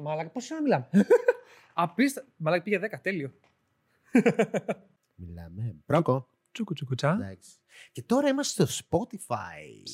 Μαλάκα, πόσο ώρα μιλάμε; Απίστα. Μαλάκα πήγε 10, τέλειο. Μιλάμε. Μπρόκο. Τσούκου τσούκουτσά. Εντάξει. Και τώρα είμαστε στο Spotify.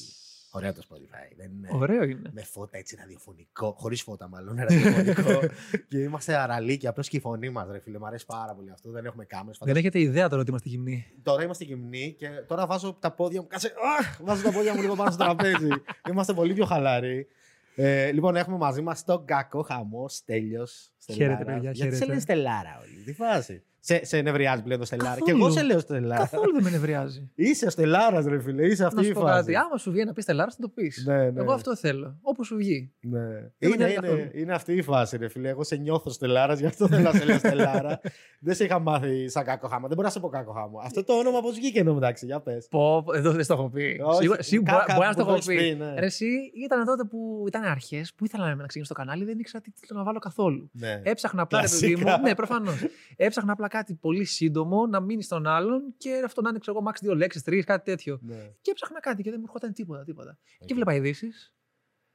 Ωραίο το Spotify. Δεν είναι Ωραίο είναι. με φώτα έτσι ραδιοφωνικό. Χωρίς φώτα, μάλλον. Ραδιοφωνικό. και είμαστε αραλίκοι. Απλώς και η φωνή μας, ρε φίλε. Μου αρέσει πάρα πολύ αυτό. Δεν έχουμε κάμερε. Δεν έχετε ιδέα τώρα ότι είμαστε γυμνοί. Τώρα είμαστε γυμνοί και τώρα βάζω τα πόδια μου. Κάτσε. Αχ, βάζω τα πόδια μου λίγο πάνω στο τραπέζι. είμαστε πολύ πιο χαλαροί. Ε, λοιπόν, έχουμε μαζί μας τον κακό χαμό Στέλιος. Χαίρετε, παιδιά, Γιατί σε χαίρετε. λένε Στελάρα όλοι. Τι φάση. Σε, σε νευριάζει πλέον το Στελάρα. Και Καθόλου. εγώ σε λέω Στελάρα. Καθόλου δεν με νευριάζει. Είσαι ο Στελάρας, ρε φίλε. Είσαι αυτή Να η σου πω φάση. κάτι. Άμα σου βγει να πεις τελάρα, θα το πεις. Ναι, ναι. Εγώ αυτό θέλω. Όπως σου βγει. Ναι. Δεν Είναι, με νοιάζει είναι, καθόλου. είναι αυτή η φάση, ρε φίλε. Εγώ σε νιώθω Στελάρας, γι' αυτό θέλω να σε λέω Στελάρα. Δεν σε είχα μάθει σαν κάκο χάμα. Δεν μπορώ να σε πω κάκο χάμα. Αυτό το όνομα πώς βγήκε ενώ μεταξύ, για πες. Πω, πω, εδώ δεν στο έχω πει. Όχι, Σίγουρα- σίγουρα κα- μπορεί να κάπου στο έχω το έχεις πει. πει, ναι. Ρε, εσύ ήταν τότε που ήταν αρχές που ήθελα να ξεκινήσω το κανάλι, δεν ήξερα τι τίτλο να βάλω καθόλου. Ναι. Έψαχνα απλά, ρε παιδί Κλασικά. μου. Ναι, προφανώς. Έψαχνα απλά κάτι πολύ σύντομο να μείνει στον άλλον και αυτό να είναι, ξέρω εγώ, max δύο λέξεις, τρεις, κάτι τέτοιο. Ναι. Και έψαχνα κάτι και δεν μου ερχόταν τίποτα. τίποτα. Οκ. Και έβλεπα ειδήσεις.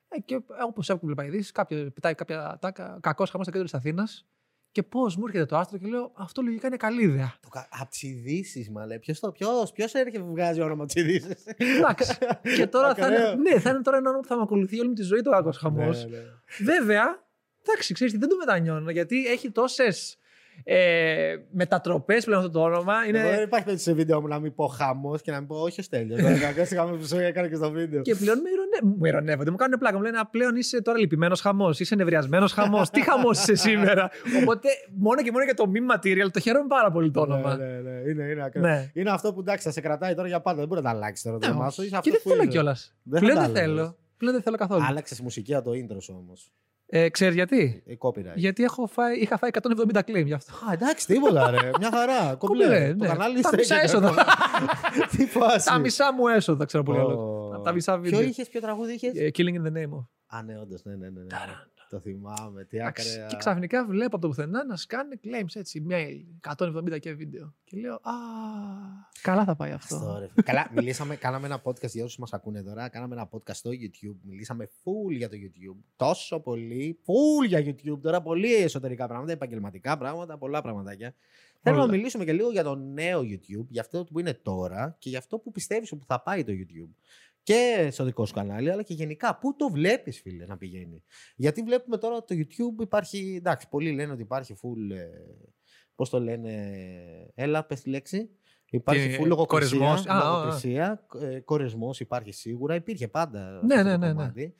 Ε, και όπως έβλεπα ειδήσεις, κάποιος πετάει κάποια ατάκα, κακός χαμός στο κέντρο της Αθήνας. Και πώς μου έρχεται το άστρο και λέω, Αυτό λογικά είναι καλή ιδέα. Το κα- Απ' τις ειδήσεις, μα λέει. Ποιος ποιος, ποιος έρχεται και βγάζει όνομα τις ειδήσεις; Εντάξει. και τώρα θα είναι, Ακραίο. ναι, θα είναι τώρα ένα όνομα που θα με ακολουθεί όλη μου τη ζωή το κακό χαμός. Ναι, ναι. Βέβαια, εντάξει, ξέρεις τι, δεν το μετανιώνω γιατί έχει τόσες ε, μετατροπές πλέον αυτό το όνομα. Είναι... Εγώ δεν υπάρχει περίπτωση σε βίντεο μου να μην πω χαμός και να μην πω όχι ο Στέλιος. Το κακό χαμό που σου έκανε και στο βίντεο. Και πλέον με, ειρωνε... μου ειρωνεύονται. Μου κάνουν πλάκα. Μου λένε «Α, πλέον είσαι τώρα λυπημένος χαμός. Είσαι νευριασμένος χαμός. Τι χαμός είσαι σήμερα; Οπότε μόνο και μόνο για το meme material το χαίρομαι πάρα πολύ το όνομα. Ναι, ναι, ναι. Είναι, είναι, ακραίο. Ναι. είναι αυτό που εντάξει θα σε κρατάει τώρα για πάντα. Δεν μπορεί να τα αλλάξεις τώρα το Ναι, όνομά όχι. σου. Είσαι Και αυτός δεν που θέλω είσαι. κιόλας. Δεν Πλέον θα δεν τα θέλω. άλλαζες. Πλέον δεν θέλω καθόλου. Άλλαξες μουσική από το intro σου όμως. Ε, Ξέρεις γιατί; Copyright. Γιατί έχω φάει, είχα φάει 170 claim γι' αυτό. Α, εντάξει, τίποτα ρε. Μια χαρά. Κομπλέ. Κομπλέ, Το ναι. κανάλι Τα μισά στέκεται. έσοδα. Τι φάση. Τα μισά μου έσοδα, ξέρω πολύ Ω. άλλο. Από τα μισά Ποιο βίντεο. είχες, ποιο τραγούδι είχες; Ε, Killing in the name of. Α, ναι, όντως. Ναι, ναι, ναι, ναι. Ταραν. Το θυμάμαι. Τι Εντάξει, άκραια. Και ξαφνικά βλέπω από το πουθενά να σκάνε claims έτσι, μια 170 και βίντεο. Και λέω, Α, καλά θα πάει αυτό. Αυτό, ρε. φίλε. Καλά, μιλήσαμε, κάναμε ένα podcast για όσους μας ακούνε τώρα. Κάναμε ένα podcast στο YouTube. Μιλήσαμε full για το YouTube. Τόσο πολύ. Full για YouTube. Τώρα πολύ εσωτερικά πράγματα, επαγγελματικά πράγματα, πολλά πραγματάκια. Θέλω να Όλα. μιλήσουμε και λίγο για το νέο YouTube, για αυτό που είναι τώρα και για αυτό που πιστεύεις που θα πάει το YouTube. Και στο δικό σου κανάλι, αλλά και γενικά. Πού το βλέπεις, φίλε, να πηγαίνει. Γιατί βλέπουμε τώρα το YouTube υπάρχει. Εντάξει, πολλοί λένε ότι υπάρχει full. Ε, Πώς το λένε. Έλα, πες τη λέξη. Υπάρχει Τι, full λογοκρισία. κορεσμός. Α, α, α. λογοκρισία ε, κορεσμός υπάρχει σίγουρα. Υπήρχε πάντα. Ναι, αυτό ναι, το ναι, ναι. κομμάτι.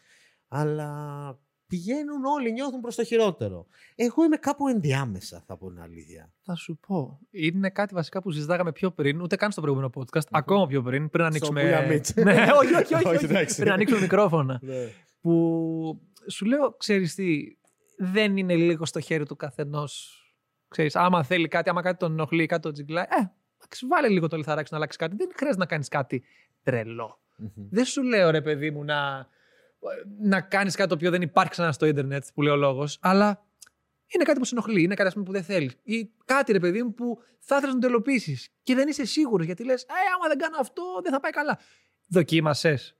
Αλλά πηγαίνουν όλοι, νιώθουν προς το χειρότερο. Εγώ είμαι κάπου ενδιάμεσα, θα πω την αλήθεια. Θα σου πω. Είναι κάτι βασικά που συζητάγαμε πιο πριν, ούτε καν στο προηγούμενο podcast. Ακόμα πιο πριν, πριν ανοίξουμε. Μπουλιαμίτς. ναι, όχι, όχι, όχι. Όχι, όχι. εντάξει. πριν ανοίξουμε μικρόφωνα. Ναι. που σου λέω, ξέρεις τι, δεν είναι λίγο στο χέρι του καθενός. Ξέρεις, άμα θέλει κάτι, άμα κάτι τον ενοχλεί, κάτι τον τζιγκλάει, ε, εντάξει, βάλε λίγο το λιθαράκι σου να αλλάξει κάτι. Δεν χρειάζεται να κάνεις κάτι τρελό. Μμμ. Δεν σου λέω, ρε παιδί μου, να, να κάνεις κάτι το οποίο δεν υπάρχει ξανά στο ίντερνετ, που λέει ο λόγος, αλλά είναι κάτι που σε ενοχλεί, είναι κάτι ας πούμε, που δεν θέλεις. Ή κάτι, ρε παιδί μου, που θα ήθελες να το υλοποιήσει και δεν είσαι σίγουρος γιατί λες: Ε, άμα δεν κάνω αυτό, δεν θα πάει καλά. Δοκίμασες.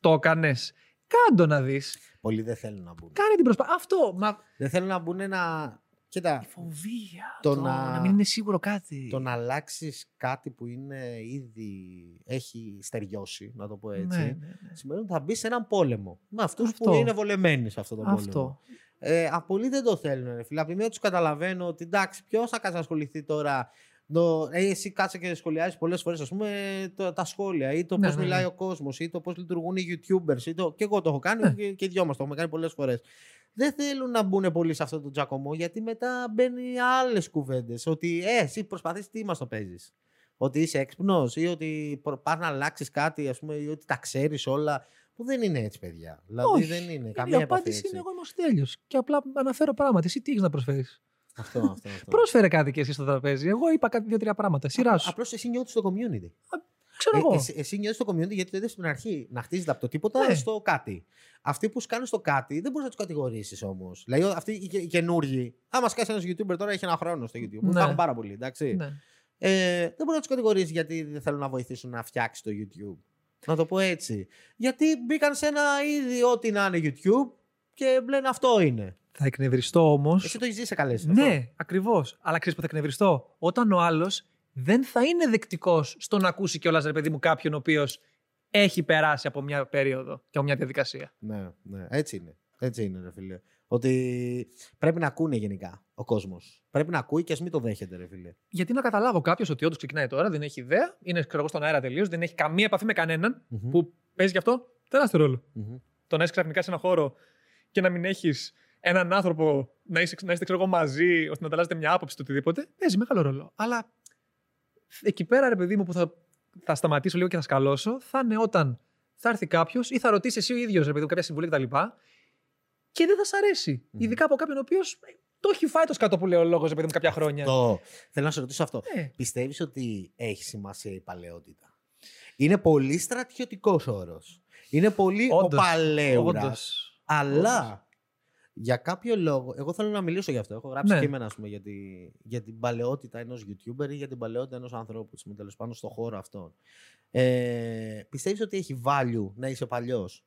Το έκανες. Κάντο να δεις. Πολλοί δεν θέλουν να μπουν. Κάνε την προσπάθεια. Αυτό. Μα. Δεν θέλουν να μπουν ένα. Κοίτα, Η φοβία. Το Το, να- να... μην είναι σίγουρο κάτι. το να αλλάξεις κάτι που είναι ήδη έχει στεριώσει, να το πω έτσι. Ναι, ναι, ναι. Σημαίνει ότι θα μπεις σε έναν πόλεμο. Με αυτούς που Αυτό. είναι βολεμένοι σε αυτό το πόλεμο. Αυτό. Ε, α, πολλοί δεν το θέλουν. Ρε. φίλε. Από τη μία τους καταλαβαίνω ότι εντάξει, ποιος θα κάτσει να ασχοληθεί τώρα; Το, ε, εσύ κάτσε και σχολιάζεις πολλές φορές το, τα σχόλια ή το Ναι, πώς ναι, μιλάει ναι. ο κόσμος ή το πώς λειτουργούν οι YouTubers. Ή το, και εγώ το έχω κάνει Ναι. και, και οι δυο μας το έχουμε κάνει πολλές φορές. Δεν θέλουν να μπουν πολύ σε αυτό το τζακωμό γιατί μετά μπαίνει άλλες κουβέντες. Ότι ε, εσύ προσπαθείς τι μας το παίζεις; Ότι είσαι έξυπνος ή ότι πας να αλλάξεις κάτι, ας πούμε, ή ότι τα ξέρεις όλα. Που δεν είναι έτσι, παιδιά. Δηλαδή Όχι. δεν είναι Η καμία επαφή απάντηση έτσι. είναι εγώ είμαι ο Στέλιος. Και απλά αναφέρω πράγματα. Εσύ τι έχεις να προσφέρεις; Αυτό, αυτό, αυτό. Πρόσφερε κάτι και εσύ στο τραπέζι. Εγώ είπα κάτι δύο-τρία πράγματα. Σειράς σου. Απλώς εσύ νιώθεις το community. Ξέρω Ε, εγώ. εσύ, εσύ νιώθεις το community γιατί δεν στην αρχή να χτίζεται από το τίποτα Ναι. στο κάτι. Αυτοί που σκάνουν στο κάτι δεν μπορείς να τους κατηγορήσεις όμως. Δηλαδή, αυτοί οι, και- οι καινούργοι, άμα σκάσει ένας YouTuber τώρα έχει ένα χρόνο στο YouTube. Ναι. Υπάρχουν πάρα πολλοί, εντάξει. Ναι. Ε, δεν μπορεί να τους κατηγορήσεις γιατί δεν θέλουν να βοηθήσουν να φτιάξει το YouTube. Να το πω έτσι. Γιατί μπήκαν σε ένα ήδη ό,τι να είναι YouTube και λένε αυτό είναι. Θα εκνευριστώ όμως. Εσύ το έχεις ζήσει σε καλές. Ναι, ακριβώς. Αλλά ξέρεις που θα εκνευριστώ; Όταν ο άλλος δεν θα είναι δεκτικός στο να ακούσει κιόλας, ρε παιδί μου, κάποιον ο οποίος έχει περάσει από μια περίοδο και από μια διαδικασία. Ναι, ναι. Έτσι είναι. Έτσι είναι, ρε φίλε. Ότι πρέπει να ακούνε γενικά ο κόσμος. Πρέπει να ακούει και ας μην το δέχεται, ρε φίλε. Γιατί να καταλάβω κάποιος ότι όντως ξεκινάει τώρα, δεν έχει ιδέα, είναι ξέρω εγώ, στον αέρα τελείως, δεν έχει καμία επαφή με κανέναν Μμμ. που παίζει γι' αυτό τεράστιο ρόλο. Μμμ. Το να είσαι ξαφνικά σε ένα χώρο και να μην έχεις έναν άνθρωπο να είστε, να είστε ξέρω εγώ, μαζί, ώστε να ανταλλάσσετε μια άποψη το οτιδήποτε, παίζει μεγάλο ρόλο. Αλλά εκεί πέρα, ρε παιδί μου, που θα, θα σταματήσω λίγο και θα σκαλώσω, θα είναι όταν θα έρθει κάποιος ή θα ρωτήσει εσύ ο ίδιος, ρε παιδί μου, κάποια συμβουλή κτλ. Και δεν θα σ' αρέσει. Μμμ. Ειδικά από κάποιον ο οποίος το έχει φάει το σκάτω που λέει ο λόγος, ρε παιδί μου, κάποια χρόνια. Το... Θέλω να σε ρωτήσω αυτό. Ε, Πιστεύεις ότι έχει σημασία η παλαιότητα; Είναι πολύ στρατιωτικός όρος. Είναι πολύ Όντως, ο παλαιούρα. όντως. Αλλά για κάποιο λόγο, εγώ θέλω να μιλήσω γι' αυτό. Έχω γράψει Ναι. κείμενα ας πούμε, για, τη, για την παλαιότητα ενός YouTuber ή για την παλαιότητα ενός ανθρώπου τέλος πάντων στον χώρο αυτόν. Ε, Πιστεύεις ότι έχει value να είσαι παλιός;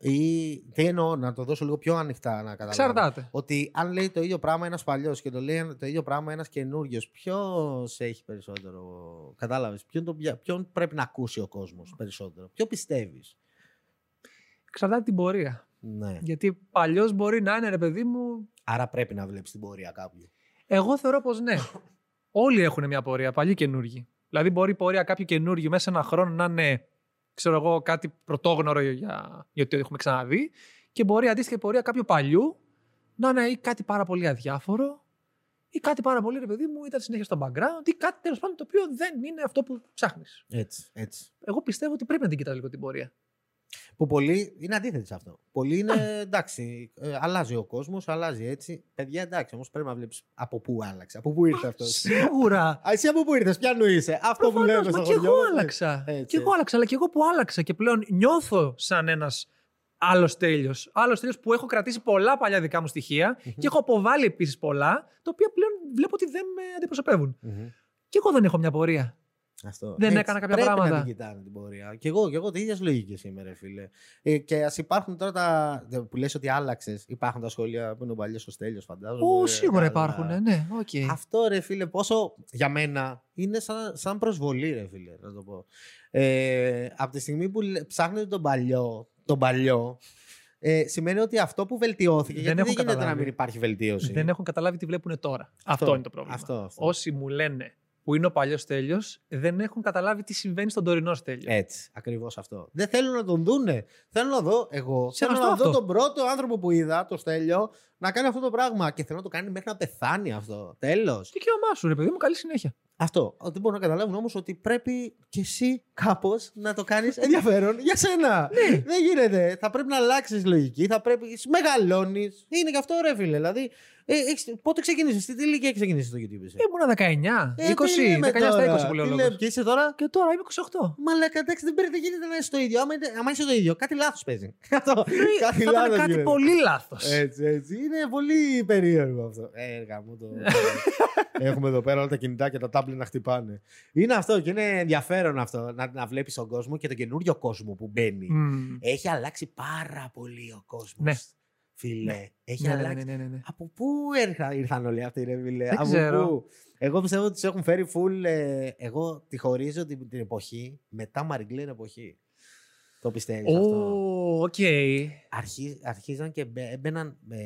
Ή τι εννοώ, να το δώσω λίγο πιο ανοιχτά να καταλάβω. Εξαρτάται. Ότι αν λέει το ίδιο πράγμα ένας παλιός και το λέει το ίδιο πράγμα ένας καινούριο, ποιος έχει περισσότερο. Κατάλαβες, ποιον, τον πια- ποιον πρέπει να ακούσει ο κόσμος περισσότερο. Ποιο πιστεύεις; Εξαρτάται την πορεία. Ναι. Γιατί παλιός μπορεί να είναι, ρε παιδί μου, Άρα πρέπει να βλέπεις την πορεία κάποιου. Εγώ θεωρώ πως ναι. Όλοι έχουν μια πορεία, παλιοί καινούργοι. Δηλαδή, μπορεί η πορεία κάποιου καινούργιου μέσα σε ένα χρόνο να είναι, ξέρω εγώ, κάτι πρωτόγνωρο για, γιατί το έχουμε ξαναδεί, και μπορεί η αντίστοιχη πορεία κάποιου παλιού να είναι ή κάτι πάρα πολύ αδιάφορο, ή κάτι πάρα πολύ, ρε παιδί μου, ήταν συνέχεια στο background, ή κάτι τέλος πάντων το οποίο δεν είναι αυτό που ψάχνεις. Έτσι, έτσι. Εγώ πιστεύω ότι πρέπει να την κοιτάς λίγο την πορεία. Που πολλοί είναι αντίθετοι σε αυτό. Πολλοί είναι εντάξει, ε, αλλάζει ο κόσμος, αλλάζει έτσι. Παιδιά, εντάξει, όμως πρέπει να βλέπεις από πού άλλαξε, από πού ήρθε αυτός. Σίγουρα. Α, εσύ από πού ήρθες, ποιανού είσαι. Αυτό που λέμε Προφανώς, στο μα και χωριό. εγώ μας, άλλαξα. Έτσι. Και εγώ άλλαξα, αλλά και εγώ που άλλαξα και πλέον νιώθω σαν ένας άλλος Στέλιος. Άλλος Στέλιος που έχω κρατήσει πολλά παλιά δικά μου στοιχεία Μμμ. και έχω αποβάλει επίσης πολλά, τα οποία πλέον βλέπω ότι δεν με αντιπροσωπεύουν. Μμμ. Και εγώ δεν έχω μια πορεία. Αυτό. Δεν έκανα κάποια πρέπει πράγματα. να την κοιτάνε την πορεία. Και εγώ, και εγώ τη ίδια λογική είμαι, ρε φίλε. Ε, και ας υπάρχουν τώρα τα. που λες ότι άλλαξες, υπάρχουν τα σχόλια που είναι ο παλιός ο Στέλιος, φαντάζομαι. Ω, Ε, σίγουρα καλά. υπάρχουν, ναι, οκ. Αυτό ρε φίλε, πόσο για μένα είναι σαν, σαν προσβολή, ρε φίλε, να το πω. Ε, από τη στιγμή που λέ- ψάχνετε τον παλιό, τον παλιό ε, σημαίνει ότι αυτό που βελτιώθηκε. Δεν γιατί δεν έχω γίνεται να καταλάβει. μην υπάρχει βελτίωση. Δεν έχουν καταλάβει τι βλέπουν τώρα. Αυτό, είναι το πρόβλημα. Αυτό, αυτό. Όσοι μου λένε που είναι ο παλιός τέλειο, δεν έχουν καταλάβει τι συμβαίνει στον τωρινό τέλειο. Έτσι, ακριβώς αυτό. Δεν θέλουν να τον δούνε. Θέλω να δω εγώ. Θέλω Σεβαστό να δω αυτό. τον πρώτο άνθρωπο που είδα, το Στέλιο, να κάνει αυτό το πράγμα. Και θέλω να το κάνει μέχρι να πεθάνει αυτό. Τέλος. Δικαίωμά σου, ρε παιδί μου, καλή συνέχεια. Αυτό. Δεν μπορώ να καταλάβουν όμως ότι πρέπει κι εσύ κάπως να το κάνεις ενδιαφέρον για σένα. Δεν γίνεται. Θα πρέπει να αλλάξεις λογική. Θα πρέπει. Μεγαλώνεις. Είναι και αυτό ρε φίλε. Δηλαδή, ε, έχεις- πότε ξεκίνησε, τι ηλικία έχεις ξεκινήσει το YouTube. Εσύ; Ήμουνα 19, Ε, 20, τι λέμε 19 στα τώρα, 20 που λέει ο τι λόγος. λέμε, Και είσαι τώρα; Και τώρα είμαι 28. Μα λέει, εντάξει, δεν πρέπει, δεν γίνεται να είσαι το ίδιο. Άμα, είναι- άμα είσαι το ίδιο, κάτι λάθος παίζει. Αυτό. Θα κάτι ήταν λάθος κάτι γίνεται. πολύ λάθος. Έτσι, έτσι. Είναι πολύ περίεργο αυτό. Ε, έργα μου το. Έχουμε εδώ πέρα όλα τα κινητά και τα τάμπλετ να χτυπάνε. Είναι αυτό και είναι ενδιαφέρον αυτό να, να βλέπεις τον κόσμο και τον καινούριο κόσμο που μπαίνει. Έχει αλλάξει πάρα πολύ ο κόσμος. Ναι. Φίλε, έχει Ναι, ναι, αλλάξει. ναι, ναι, ναι. Από πού έρχα, ήρθαν όλοι αυτοί, ρε φίλε; Δεν από ξέρω. πού; Εγώ πιστεύω ότι τους έχουν φέρει full. ε, εγώ τη χωρίζω την, την εποχή μετά Μαριγκλέν εποχή. Το πιστεύεις αυτό; Ω, οκ. Αρχί, αρχίζαν και μπε- έμπαιναν ε,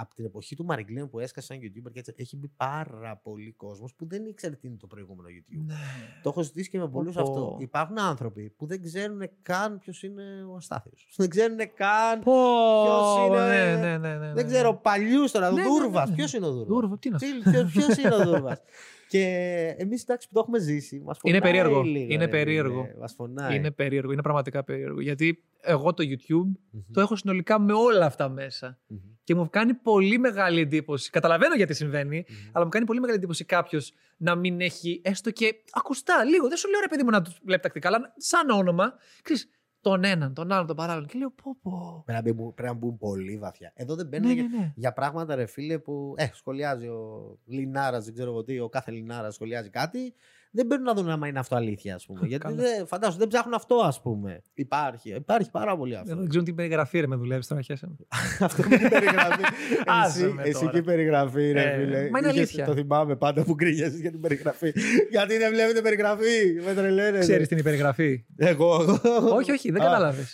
από την εποχή του Μαριγκλέν που έσκασε σαν YouTuber και έτσι, έχει μπει πάρα πολύ κόσμος που δεν ήξερε τι είναι το προηγούμενο YouTube. Ναι. Το έχω ζητήσει και με πολλούς πω. αυτό. Υπάρχουν άνθρωποι που δεν ξέρουν καν ποιος είναι ο Αστάθιο. Δεν ξέρουν καν. Πω, Ποιος είναι- ναι, ναι, ναι, ναι, Δεν ναι. ξέρω, παλιούς τώρα. Ναι, ναι, Δούρβας. ναι, ναι. Ποιος είναι ο Δούρβας; Δούρβο, τι είναι αυτό. Ποιος είναι ο Δούρβας; και εμείς εντάξει που το έχουμε ζήσει. Μας Είναι φωνάει περίεργο. λίγο, Είναι ρε, περίεργο. φίλε. Μας φωνάει. Είναι περίεργο, είναι πραγματικά περίεργο. Γιατί εγώ το YouTube Μμμ. το έχω συνολικά με όλα αυτά μέσα. Μμμ. Και μου κάνει πολύ μεγάλη εντύπωση. Καταλαβαίνω γιατί συμβαίνει, Μμμ. αλλά μου κάνει πολύ μεγάλη εντύπωση κάποιος να μην έχει έστω και ακουστά λίγο. Δεν σου λέω ρε παιδί μου να τους βλέπει τακτικά, αλλά σαν όνομα. Ξέρεις, τον έναν, τον άλλον, τον παράλληλον. Και λέω πω πω. Πρέπει να μπουν- πρέπει να μπουν πολύ βαθιά. Εδώ δεν μπαίνουν Ναι, για, ναι, ναι. για πράγματα, ρε φίλε, που ε, σχολιάζει ο Λινάρας, δεν ξέρω εγώ τι, ο κάθε Λινάρα σχολιάζει κάτι. Δεν μπαίνουν να δουν άμα είναι αυτό αλήθεια, ας πούμε. Γιατί Καλά. δεν, φαντάζομαι, δεν ψάχνουν αυτό, ας πούμε. Υπάρχει. Υπάρχει πάρα πολύ αυτό. Δεν ξέρουν τι περιγραφή ρε με δουλεύεις τώρα, χέσαι. με. αυτό με την περιγραφή. Άσε εσύ, με εσύ τώρα. και η περιγραφή, ρε Ε, φίλε. μα είναι Είχες- αλήθεια. Το θυμάμαι πάντα που γκρίνιασες για την περιγραφή. Γιατί δεν βλέπετε περιγραφή; Με τρελαίνετε. Ξέρεις την υπεριγραφή. Εγώ. εγώ. όχι, όχι, δεν Α, κατάλαβε.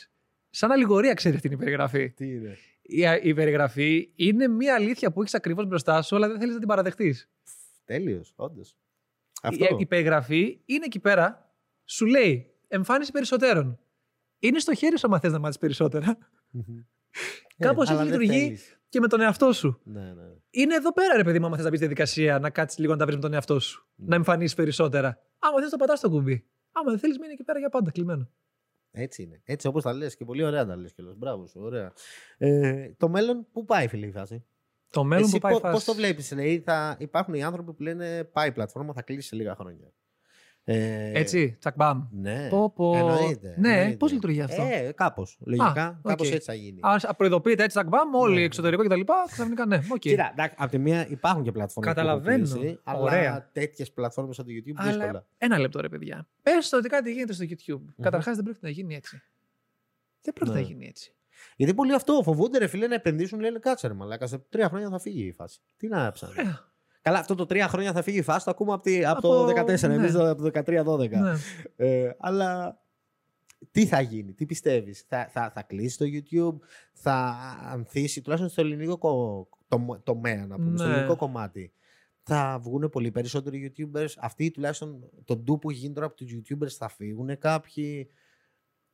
Σαν αλληγορία ξέρεις την υπεριγραφή. Τι είναι; Η, η υπεριγραφή είναι μια αλήθεια που έχεις ακριβώς μπροστά σου, αλλά δεν θέλεις να την παραδεχτείς. Τέλειος, όντως. Η, Αυτό. η υπεριγραφή είναι εκεί πέρα, σου λέει εμφάνιση περισσότερων. Είναι στο χέρι σου άμα θες να μάθεις περισσότερα. Μμμ. Κάπως Ε, έτσι αλλά δεν λειτουργεί. θέλεις. Και με τον εαυτό σου. Ναι, ναι. Είναι εδώ πέρα, ρε παιδί μου, άμα θες να μπει στη διαδικασία να κάτσεις λίγο να τα βρεις με τον εαυτό σου. Ναι. Να εμφανίσεις περισσότερα. Άμα θες, το πατάς το κουμπί. Άμα δεν θέλεις, μείνει εκεί πέρα για πάντα κλεισμένο. Έτσι είναι. Έτσι όπως τα λες και πολύ ωραία τα λες κιόλας. Μπράβο σου, ωραία. Ε, το μέλλον, πού πάει, φίλε η φάση. Το μέλλον Εσύ που πάει πώς φάση. το βλέπεις, δηλαδή θα υπάρχουν οι άνθρωποι που λένε πάει η πλατφόρμα, θα κλείσει σε λίγα χρόνια. Ε, Έτσι, τσακ μπαμ. Ναι. Πω, πω. Εννοείται, Ναι, εννοείται. πώς λειτουργεί αυτό; Ε, κάπως. Λογικά, οκ. κάπως έτσι θα γίνει. Α προειδοποιείτε έτσι, τσακ μπαμ, όλοι Ναι, ναι. εξωτερικό κτλ. Ξαφνικά ναι, οκ. Κοίτα, εντάξει, από τη μία υπάρχουν και πλατφόρμες που έχουν Καταλαβαίνω. κλείσει, αλλά Ωραία. τέτοιες πλατφόρμες σαν το YouTube Αλλά δύσκολα. ένα λεπτό ρε παιδιά. Πες ότι κάτι γίνεται στο YouTube. Καταρχάς δεν πρόκειται να γίνει έτσι. Δεν πρόκειται Ναι. να γίνει έτσι. Γιατί πολλοί αυτό φοβούνται, ρε φίλε, να επενδύσουν, λένε κάτσε ρε μαλάκα. Σε τρία χρόνια θα φύγει η φάση. Τι να ψάχνει. Ωραία. Καλά, αυτό το τρία χρόνια θα φύγει η φάση, το ακούμε από, τη, από, Από- το 14, ναι. εμείς από το 13-12. Ναι. Ε, αλλά τι θα γίνει, τι πιστεύεις, θα, θα, θα κλείσει το YouTube, θα ανθίσει, τουλάχιστον στο ελληνικό κο, το, τομέα, να πούμε, στο Ναι. ελληνικό κομμάτι. Θα βγουν πολύ περισσότεροι YouTubers, αυτοί τουλάχιστον το ντου που έχει γίνει τώρα από τους YouTubers θα φύγουν κάποιοι;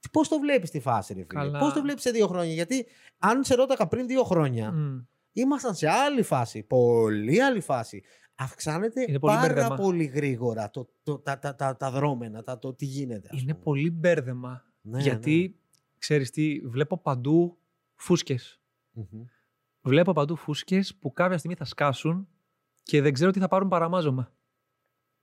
Τι- Πώς το βλέπεις τη φάση, ρε φίλε; Καλά. Πώς το βλέπεις σε δύο χρόνια; Γιατί αν σε ρώταγα πριν δύο χρόνια, Μμ. ήμασταν σε άλλη φάση. Πολύ άλλη φάση. Αυξάνεται Είναι πολύ πάρα μπέρδεμα. πολύ γρήγορα το, το, τα, τα, τα, τα δρόμενα, τα, το τι γίνεται. ας Είναι πούμε. πολύ μπέρδεμα. Ναι, γιατί, ξέρεις τι, βλέπω παντού φούσκες. ναι. Μμμ. Βλέπω παντού φούσκες που κάποια στιγμή θα σκάσουν και δεν ξέρω τι θα πάρουν παραμάζωμα.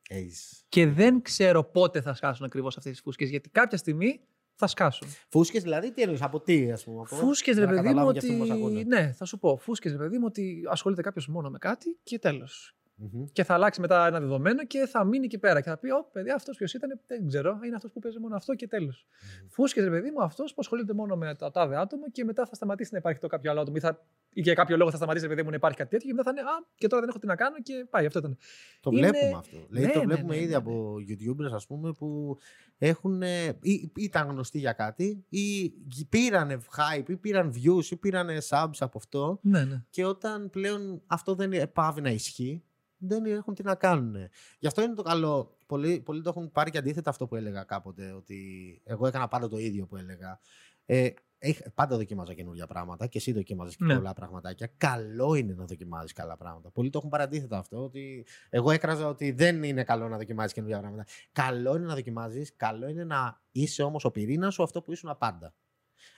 Έχεις. Και δεν ξέρω πότε θα σκάσουν ακριβώς αυτές τις φούσκες, γιατί κάποια στιγμή θα σκάσουν. Φούσκες δηλαδή, τι εννοείς, από τι ας πούμε. Από... Φούσκες ρε για να παιδί μου καταλάβουν και ότι... αυτοί που μας ακούνε. Ναι, θα σου πω. Φούσκες ρε παιδί μου ότι ασχολείται κάποιος μόνο με κάτι και τέλος. Μμμ. Και θα αλλάξει μετά ένα δεδομένο και θα μείνει εκεί πέρα. Και θα πει: Ω, παιδιά, αυτός ποιος ήταν, δεν ξέρω. Είναι αυτός που παίζει μόνο αυτό και τέλος. Φούσκες, ρε παιδί μου, αυτός που ασχολείται μόνο με το τάδε άτομο και μετά θα σταματήσει να υπάρχει το κάποιο άλλο άτομο ή, θα, ή για κάποιο λόγο θα σταματήσει, ρε παιδί μου, να υπάρχει κάτι τέτοιο και μετά θα είναι Α, και τώρα δεν έχω τι να κάνω και πάει. Αυτό ήταν. Το Είναι- βλέπουμε αυτό. Δηλαδή Ναι, το ναι, βλέπουμε ναι, ήδη ναι, από YouTubers ας πούμε που έχουν, ε, ή, ήταν γνωστοί για κάτι ή πήραν hype ή πήραν views ή πήραν subs από αυτό Ναι, ναι. και όταν πλέον αυτό δεν πάβει να ισχύει, δεν έχουν τι να κάνουν. Γι' αυτό είναι το καλό. Πολλοί, πολλοί το έχουν πάρει και αντίθετα αυτό που έλεγα κάποτε, ότι εγώ έκανα πάντα το ίδιο που έλεγα. Ε, έχ- πάντα δοκιμάζα καινούργια πράγματα και εσύ δοκιμάζεις και Ναι. πολλά πραγματάκια. Καλό είναι να δοκιμάζεις καλά πράγματα. Πολλοί το έχουν πάρει αντίθετα αυτό, ότι εγώ έκραζα ότι δεν είναι καλό να δοκιμάζεις καινούργια πράγματα. Καλό είναι να δοκιμάζεις, καλό είναι να είσαι όμως ο πυρήνας σου αυτό που ήσουν πάντα.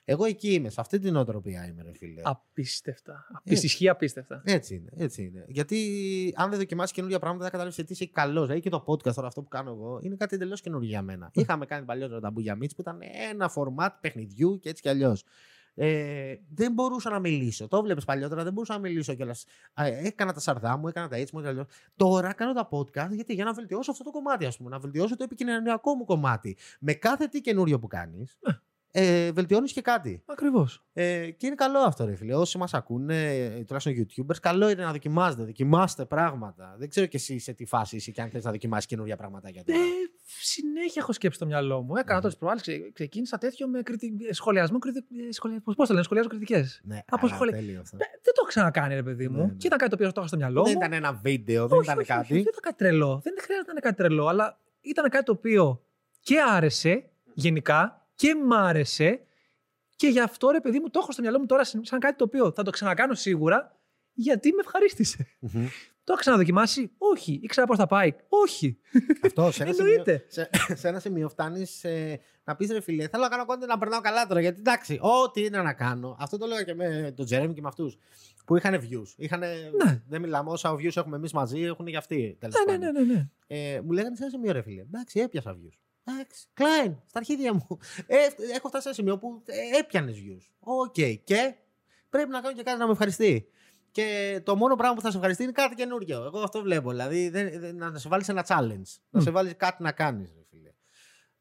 Εγώ εκεί είμαι, σε αυτή την οτροπία είμαι, ρε φίλε. Απίστευτα. Απίστευτα. Ισχύει απίστευτα. Έτσι είναι, έτσι είναι. Γιατί αν δεν δοκιμάσεις καινούργια πράγματα, δεν καταλάβεις τι είσαι καλός. Δηλαδή και το podcast τώρα, αυτό που κάνω εγώ, είναι κάτι εντελώς καινούργιο για μένα. Είχαμε κάνει παλιότερα τα Μπούγια Μίτς που ήταν ένα φορμάτ παιχνιδιού και έτσι κι αλλιώς. Ε, δεν μπορούσα να μιλήσω. Το βλέπεις παλιότερα, δεν μπορούσα να μιλήσω κιόλας. Έκανα τα σαρδά μου, έκανα τα έτσι μου. και αλλιώς. Τώρα κάνω τα podcast γιατί για να βελτιώσω αυτό το κομμάτι, ας πούμε. Να βελτιώσω το επικοινωνιακό μου κομμάτι. Με κάθε τι καινούριο που κάνεις, ε, βελτιώνεις και κάτι. Ακριβώς. Ε, και είναι καλό αυτό, ρε φίλε. Όσοι μας ακούνε, ε, τουλάχιστον YouTubers, καλό είναι να δοκιμάζετε. Δοκιμάστε πράγματα. Δεν ξέρω κι εσύ σε τι φάση είσαι και αν θες να δοκιμάσεις καινούργια πράγματα για Ε, τώρα. συνέχεια έχω σκέψει στο μυαλό μου. Έκανα Μμμ. τώρα τις προάλλες. Ξεκίνησα τέτοιο με κριτικ... σχολιασμό. Κριτικ... Πώς το λένε, σχολιάζω κριτικές. ναι, από αλλά σχολεία. τέλειο αυτό. Δεν το έχω ξανακάνει, ρε παιδί μου. Ναι, ναι. Και ήταν κάτι το οποίο το είχα στο μυαλό Δεν μου. ήταν ένα βίντεο, δεν Όχι, ήταν όχι, κάτι. όχι, δεν ήταν κάτι τρελό. Δεν χρειάζεται να είναι κάτι τρελό, αλλά ήταν κάτι το οποίο και άρεσε γενικά και μ' άρεσε και γι' αυτό ρε παιδί μου το έχω στο μυαλό μου τώρα σαν κάτι το οποίο θα το ξανακάνω σίγουρα γιατί με ευχαρίστησε. Μμμ. Το έχω ξαναδοκιμάσει. Όχι. Ήξερα πώς θα πάει. Όχι. Αυτό σε ένα σημείο, Εννοείται. σε, σε ένα σημείο φτάνεις να πεις ρε φίλε, θέλω να κάνω content να περνάω καλά τώρα. Γιατί εντάξει, ό,τι είναι να κάνω. Αυτό το έλεγα και με τον Τζέρεμι και με αυτούς που είχαν views. Είχανε, Ναι. Δεν μιλάμε όσα views έχουμε εμείς μαζί, έχουν για αυτοί. τέλος Ναι, ναι, πάντων. ναι, ναι, ναι. Ε, μου λέγανε σε ένα σημείο, ρε φίλε. Εντάξει, έπιασα views. Εντάξει, κλάιν, στα αρχίδια μου. Ε, έχω φτάσει σε ένα σημείο που ε, έπιανες views. OK, και πρέπει να κάνω και κάτι να με ευχαριστεί. Και το μόνο πράγμα που θα σε ευχαριστεί είναι κάτι καινούργιο. Εγώ αυτό βλέπω. Δηλαδή δεν, δεν- να σε βάλεις ένα challenge. Να Μμ. σε βάλεις κάτι να κάνεις, ρε φίλε.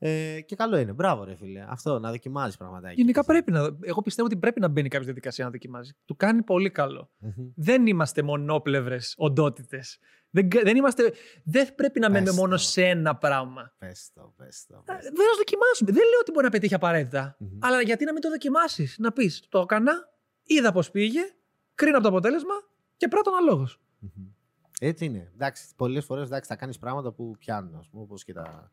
Ε, και καλό είναι. Μπράβο, ρε φίλε. Αυτό να δοκιμάζεις πραγματάκια. Γενικά πρέπει να. Εγώ πιστεύω ότι πρέπει να μπαίνει κάποια διαδικασία να δοκιμάζει. Του κάνει πολύ καλό. Μμμ. Δεν είμαστε μονόπλευρες οντότητες. Δεν, δεν, είμαστε, δεν πρέπει να Πες μένουμε μόνο το. σε ένα πράγμα. Πες το, πες το. Ε, πες το. Δεν να δοκιμάσουμε. Δεν λέω ότι μπορεί να πετύχει απαραίτητα. Μμμ. Αλλά γιατί να μην το δοκιμάσεις; Να πεις: Το έκανα, είδα πώ πήγε, κρίνω από το αποτέλεσμα και πρώτον αλόγω. Μμμ. Έτσι είναι. Εντάξει, πολλές φορές θα κάνεις πράγματα που πιάνουν, ας πούμε, όπως και τα.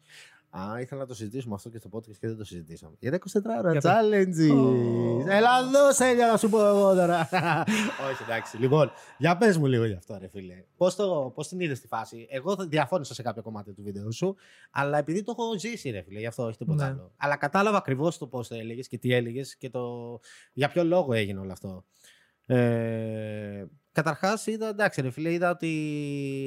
Α, ήθελα να το συζητήσουμε αυτό και στο podcast και δεν το συζητήσαμε. Για τα 24 ώρα Για πες. challenges. Ω. Έλα εδώ, Σέλια, να σου πω εγώ τώρα. Όχι, εντάξει. Λοιπόν, για πες μου λίγο γι' αυτό, ρε φίλε. Πώς πώς την είδες τη φάση; Εγώ θα διαφώνησα σε κάποιο κομμάτι του βίντεο σου, αλλά επειδή το έχω ζήσει, ρε φίλε, γι' αυτό όχι τίποτα Ναι. άλλο. Αλλά κατάλαβα ακριβώς το πώς το έλεγες και τι έλεγες και το... για ποιο λόγο έγινε όλο αυτό. Ε, Καταρχάς, είδα, εντάξει, ρε φίλε, είδα ότι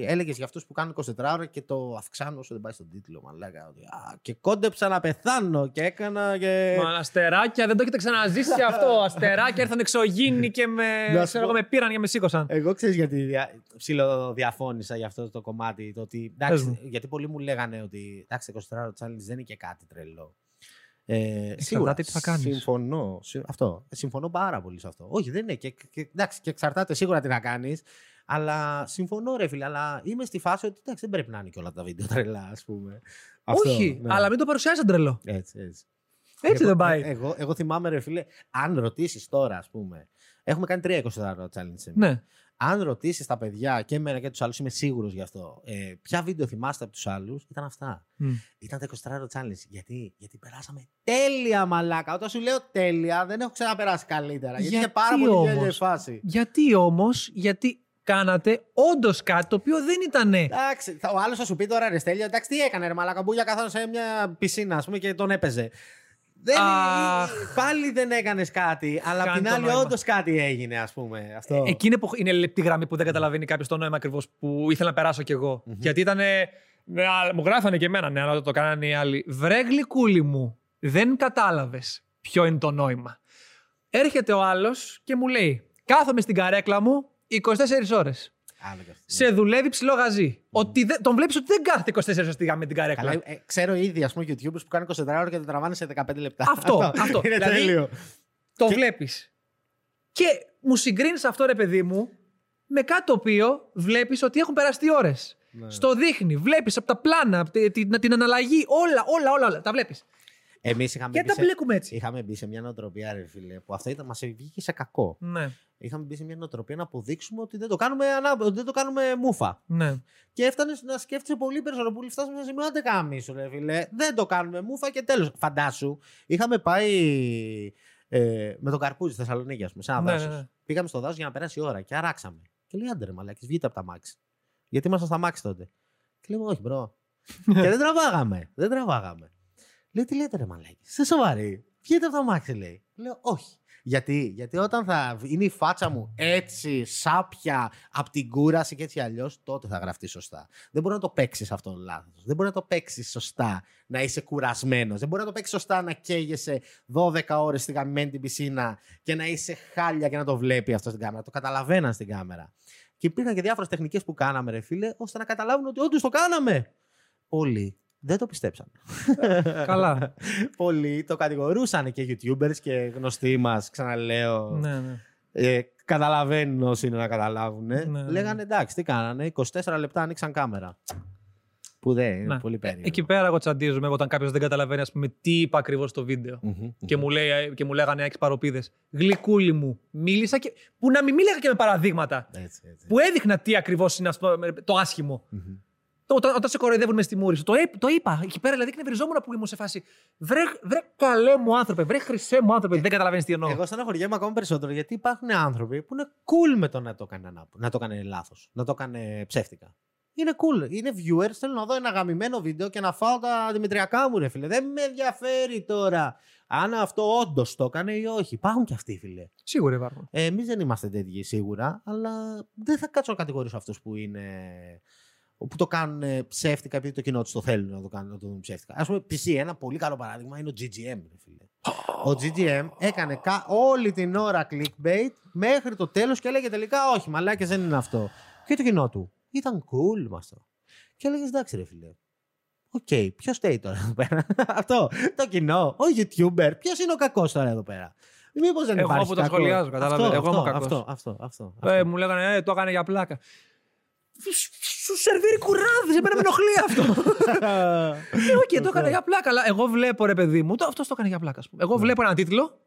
έλεγες για αυτούς που κάνουν 24 ώρα και το αυξάνω όσο δεν πάει στον τίτλο. Μαλάκα, ότι, α, και κόντεψα να πεθάνω και έκανα και. Μα αστεράκια, δεν το έχετε ξαναζήσει αυτό. Αστεράκια ήρθαν εξωγήινοι και με, Να σου ξέρω, πω- εγώ, με πήραν και με σήκωσαν. Εγώ ξέρεις γιατί δια... ψιλοδιαφώνησα για αυτό το κομμάτι. Το ότι, Πες εντάξει, μου. γιατί πολλοί μου λέγανε ότι εντάξει, 24 ώρα challenge δεν είναι και κάτι τρελό. Ε, Εξαρτάται τι θα κάνεις. Συμφωνώ. Συ- Αυτό. Ε, Συμφωνώ πάρα πολύ σε αυτό. Όχι, δεν είναι. Και, και, εντάξει, και εξαρτάται σίγουρα τι να κάνεις. Αλλά συμφωνώ, ρε φίλε. Αλλά είμαι στη φάση ότι εντάξει, δεν πρέπει να είναι και όλα τα βίντεο τρελά, ας πούμε. Αυτό, Όχι, ναι. αλλά μην το παρουσιάζει σαν τρελό. Έτσι, έτσι. Έτσι εγώ, δεν πάει. ε, Εγώ, εγώ θυμάμαι, ρε φίλε, αν ρωτήσεις τώρα, ας πούμε. Έχουμε κάνει τρία 24 ώρα challenge. εμείς. ναι. Αν ρωτήσεις τα παιδιά και εμένα και τους άλλους, είμαι σίγουρος γι' αυτό. Ε, ποια βίντεο θυμάστε από τους άλλους, ήταν αυτά. Μμ. Ήταν τα 24 ώρα challenge. Γιατί, γιατί περάσαμε τέλεια, μαλάκα. Όταν σου λέω τέλεια, δεν έχω ξαναπεράσει καλύτερα. Γιατί, Γιατί είχε πάρα πολύ όμως; γέλια η φάση. Γιατί όμως, γιατί κάνατε όντως κάτι το οποίο δεν ήταν. Εντάξει, θα- ο άλλος θα σου πει τώρα ρε Στέλιο, εντάξει, τι έκανε ρε Μαλάκα, μπούλια καθόταν σε μια πισίνα, ας πούμε, και τον έπαιζε. Δεν, Αχ. πάλι δεν έκανες κάτι, αλλά απ' Κάνει την το άλλη νόημα. όντως κάτι έγινε, ας πούμε. Αυτό. Εκείνη που είναι λεπτή γραμμή που δεν καταλαβαίνει κάποιος το νόημα ακριβώς που ήθελα να περάσω κι εγώ. Μμμ. Γιατί ήταν. μου γράφανε και εμένα, ναι, αλλά το κάνανε οι άλλοι. Βρε γλυκούλη μου, δεν κατάλαβες ποιο είναι το νόημα. Έρχεται ο άλλος και μου λέει: Κάθομαι στην καρέκλα μου 24 ώρες. Άλλο κι αυτό. Σε δουλεύει ψηλό γαζί. Ότι δεν- τον βλέπεις ότι δεν κάθεται 24 ώρες στη γραμμή την καρέκλα. Καλά, ε, ξέρω ήδη ας πούμε YouTubers που κάνουν 24 ώρα και το τραβάνε σε 15 λεπτά. Αυτό, αυτό. Είναι Δηλαδή, τέλειο. Το Και- βλέπεις. Και μου συγκρίνεις αυτό, ρε παιδί μου, με κάτι το οποίο βλέπεις ότι έχουν περάσει ώρες. Ναι. Στο δείχνει, βλέπεις από τα πλάνα, από τη- την, την αναλλαγή, όλα, όλα, όλα, όλα. Τα βλέπεις. Εμείς είχαμε Και μπει, τα σε, μπλέκουμε έτσι; είχαμε μπει σε μια νοοτροπία, ρε φίλε, που αυτό ήταν, μας βγήκε σε κακό. Ναι, Είχαμε μπει σε μια νοοτροπία να αποδείξουμε ότι δεν το κάνουμε, ανά, ότι δεν το κάνουμε μούφα. ναι. Και έφτανε να σκέφτεσαι πολύ περισσότερο. Που φτάσαμε σε σημείο, άντε γαμήσου, ρε φίλε. Δεν το κάνουμε μούφα και τέλος. Φαντάσου, είχαμε πάει ε, με τον Καρπούζη στη Θεσσαλονίκη, ας πούμε, σε ένα Ναι, δάσος. ναι, ναι. Πήγαμε στο δάσος για να περάσει η ώρα και αράξαμε. Και λέει, άντε ρε μαλάκες, βγείτε από τ' αμάξι. Γιατί ήμασταν στ' αμάξι τότε. Και λέμε, όχι, bro. και δεν τραβάγαμε. Δεν τραβάγαμε. Λέει, τι λέτε ρε μαλάκες, είστε σοβαροί. Βγείτε από τ' αμάξι, λέει. Λέω, όχι. Γιατί, γιατί όταν θα είναι η φάτσα μου έτσι, σάπια, από την κούραση και έτσι αλλιώς, τότε θα γραφτεί σωστά. Δεν μπορεί να το παίξεις αυτό λάθος. Δεν μπορεί να το παίξεις σωστά να είσαι κουρασμένος. Δεν μπορεί να το παίξεις σωστά να καίγεσαι 12 ώρες στη γαμμένη την πισίνα και να είσαι χάλια και να το βλέπει αυτό στην κάμερα. Το καταλαβαίναν στην κάμερα. Και υπήρχαν και διάφορες τεχνικές που κάναμε, ρε φίλε, ώστε να καταλάβουν ότι όντως το κάναμε. Πολλοί δεν το πιστέψαν. Καλά. Πολλοί το κατηγορούσαν και YouTubers και γνωστοί μας, ξαναλέω. ναι, ναι. Ε, καταλαβαίνουν όσοι είναι να καταλάβουν. Ναι, ναι. Λέγανε εντάξει, τι κάνανε. 24 λεπτά ανοίξαν κάμερα. Που δεν είναι Ναι. πολύ περίεργο. Εκεί πέρα εγώ τσαντίζομαι όταν κάποιος δεν καταλαβαίνει, ας πούμε, τι είπα ακριβώς στο βίντεο. Μμμ, Και, μμμ. μου λέει, και μου λέγανε έχεις παροπίδες. Γλυκούλη μου. Μίλησα και. που να μην μίλαγα και με παραδείγματα. Έτσι, έτσι. Που έδειχνα τι ακριβώς είναι αυτό το άσχημο. Μμμ. Το, όταν, όταν σε κοροϊδεύουν με στη μούρη σου. Το, έ- το είπα. Εκεί πέρα δηλαδή εκνευριζόμουν που ήμουν σε φάση. Βρε, βρε καλέ μου άνθρωπε, βρε χρυσέ μου άνθρωπε. δεν καταλαβαίνεις τι εννοώ. Εγώ στεναχωριέμαι ακόμα περισσότερο γιατί υπάρχουν άνθρωποι που είναι cool με το να το έκανε, ανάπο- να το έκανε λάθος, να το έκανε ψεύτικα. Είναι cool. Είναι viewers. Θέλω να δω ένα γαμημένο βίντεο και να φάω τα δημητριακά μου, ρε φίλε. Δεν με ενδιαφέρει τώρα αν αυτό όντως το έκανε ή όχι. Υπάρχουν και αυτοί, φίλε. Σίγουρα υπάρχουν. Ε, Εμείς δεν είμαστε τέτοιοι σίγουρα, αλλά δεν θα κάτσω να κατηγορήσω αυτούς που είναι που το κάνουν ε, ψεύτικα επειδή το κοινό τους το θέλουν να το κάνουν, να το δουν ψεύτικα. Α πούμε, π.χ. ένα πολύ καλό παράδειγμα είναι ο GGM. ρε φίλε. Ο GGM έκανε κα- όλη την ώρα clickbait μέχρι το τέλος και έλεγε τελικά όχι, μαλάκες δεν είναι αυτό. Και το κοινό του ήταν cool με αυτό. Και έλεγε εντάξει, ρε φίλε. Οκ, ποιος φταίει τώρα εδώ πέρα; αυτό. Το κοινό, ο YouTuber. Ποιος είναι ο κακός τώρα εδώ πέρα; Μήπως δεν Εγώ υπάρχει. που το κακός; σχολιάζω, κατάλαβε. Αυτό, Εγώ είμαι ο αυτό, κακός. αυτό, αυτό, αυτό, Ε, αυτό. μου λέγανε, ε, το έκανε για πλάκα. Σου σερβίρει κουράδι, εμένα με ενοχλεί αυτό. Ε, οκ, το έκανε για πλάκα. Αλλά εγώ βλέπω, ρε παιδί μου, αυτός το έκανε για πλάκα. ας πούμε. Εγώ βλέπω έναν τίτλο.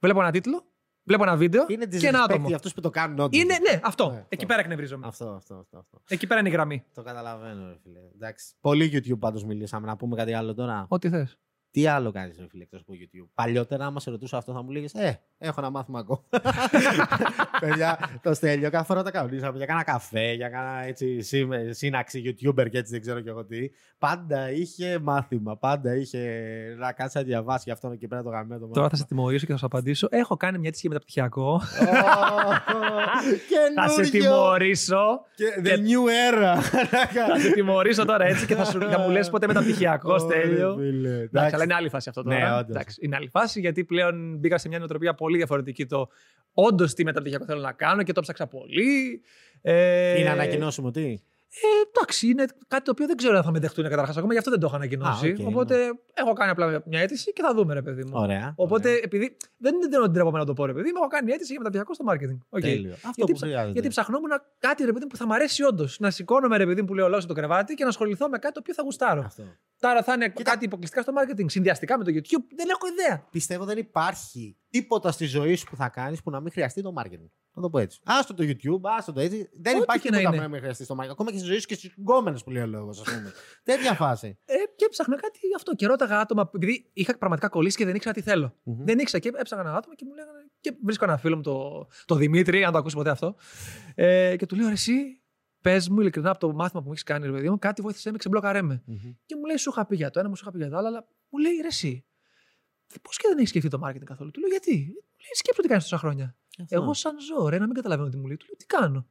Βλέπω έναν τίτλο. Βλέπω ένα βίντεο Είναι και ένα disrespect άτομο. για αυτούς που το κάνουν όντως. Είναι, ναι, αυτό. Ναι, Εκεί αυτό. πέρα εκνευρίζομαι. Αυτό, αυτό, αυτό, αυτό. Εκεί πέρα είναι η γραμμή. Το καταλαβαίνω, ρε φίλε. Εντάξει. Πολύ YouTube πάντως μιλήσαμε. Να πούμε κάτι άλλο τώρα. Ό,τι θες. Τι άλλο κάνεις, ρε φίλε, εκτός από YouTube; Παλιότερα, άμα σε ρωτούσα αυτό, θα μου λέγες Ε, έχω ένα μάθημα ακόμα. Παιδιά, το στέλνιο κάθε φορά τα κανονίσαμε για κάνα καφέ, για κάνα έτσι, σύμε- σύναξη YouTuber και έτσι δεν ξέρω και εγώ τι. Πάντα είχε μάθημα. Πάντα είχε να κάτσει να διαβάσει για αυτόν εκεί πέρα το γαμμένο το Τώρα θα σε μάθημα. τιμωρήσω και θα σου απαντήσω. Έχω κάνει μια αίτηση για μεταπτυχιακό. Ω, Θα σε Καινούριο! τιμωρήσω. Και- The new era. Θα σε τιμωρήσω τώρα έτσι και θα, σου, θα μου λες ποτέ μεταπτυχιακό, Ωρε, τέλειο. Φίλε. Εντάξει, αλλά είναι άλλη φάση αυτό τώρα. Ναι, όντως. Εντάξει, είναι άλλη φάση γιατί πλέον μπήκα σε μια νοοτροπία πολύ διαφορετική. Το όντως τι μεταπτυχιακό θέλω να κάνω και το ψάξα πολύ. Ε, Είναι ανακοινώσιμο τι; Ε, εντάξει, είναι κάτι το οποίο δεν ξέρω αν θα με δεχτούν καταρχάς ακόμα, γι' αυτό δεν το έχω ανακοινώσει. Α, οκ, Οπότε έχω κάνει απλά μια αίτηση και θα δούμε, ρε παιδί μου. Ωραία. Οπότε, ωραία. επειδή δεν είναι δεν ντρέπομαι να το πω, ρε παιδί μου, έχω κάνει αίτηση για μεταπτυχιακό στο marketing. OK. Τέλειο. Αυτό Γιατί, που ψα- χρειάζεται. γιατί ψαχνόμουν κάτι ρε παιδί μου, που θα μ' αρέσει όντως. Να σηκώνομαι ρε παιδί μου που λέει ο λόγος το κρεβάτι και να ασχοληθώ με κάτι το οποίο θα γουστάρω. Αυτό. Τώρα θα είναι Κοίτα. κάτι αποκλειστικά στο marketing, συνδυαστικά με το YouTube. Δεν έχω ιδέα. Πιστεύω δεν υπάρχει τίποτα στη ζωή σου που θα κάνεις που να μην χρειαστεί το marketing. Να το πω έτσι. Άστο το YouTube, άστο το έτσι. Δεν Ό,τι υπάρχει και να τίποτα που είναι. να μην χρειαστεί το marketing. Ακόμα και στη ζωή σου και στις γκόμενες που λέει ο λόγος, ας πούμε. Τέτοια φάση. Ε, και έψαχνα κάτι γι' αυτό. Και ρώταγα άτομα, επειδή είχα πραγματικά κολλήσει και δεν ήξερα τι θέλω. Μμμ. Δεν ήξερα και έψαχνα ένα άτομο και μου λέγανε. Και βρίσκω ένα φίλο μου, το, το Δημήτρη, αν το ακούσει ποτέ αυτό. Ε, και του λέω, «Ρε εσύ, πες μου ειλικρινά από το μάθημα που μου έχεις κάνει, ρε παιδί μου, κάτι βοήθησε με, ξεμπλοκαρέ με. Μμμ. Και μου λέει, σου είχα πει για το ένα, μου σου είχα πει για το άλλο, αλλά μου λέει, ρε εσύ, πώς και δεν έχεις σκεφτεί το marketing καθόλου. Του λέω, γιατί. Μου λέει, σκέψου τι κάνεις τόσα χρόνια. Αυτό. Εγώ σαν ζώο, ρε, να μην καταλαβαίνω τι μου λέει. Του λέω, τι κάνω;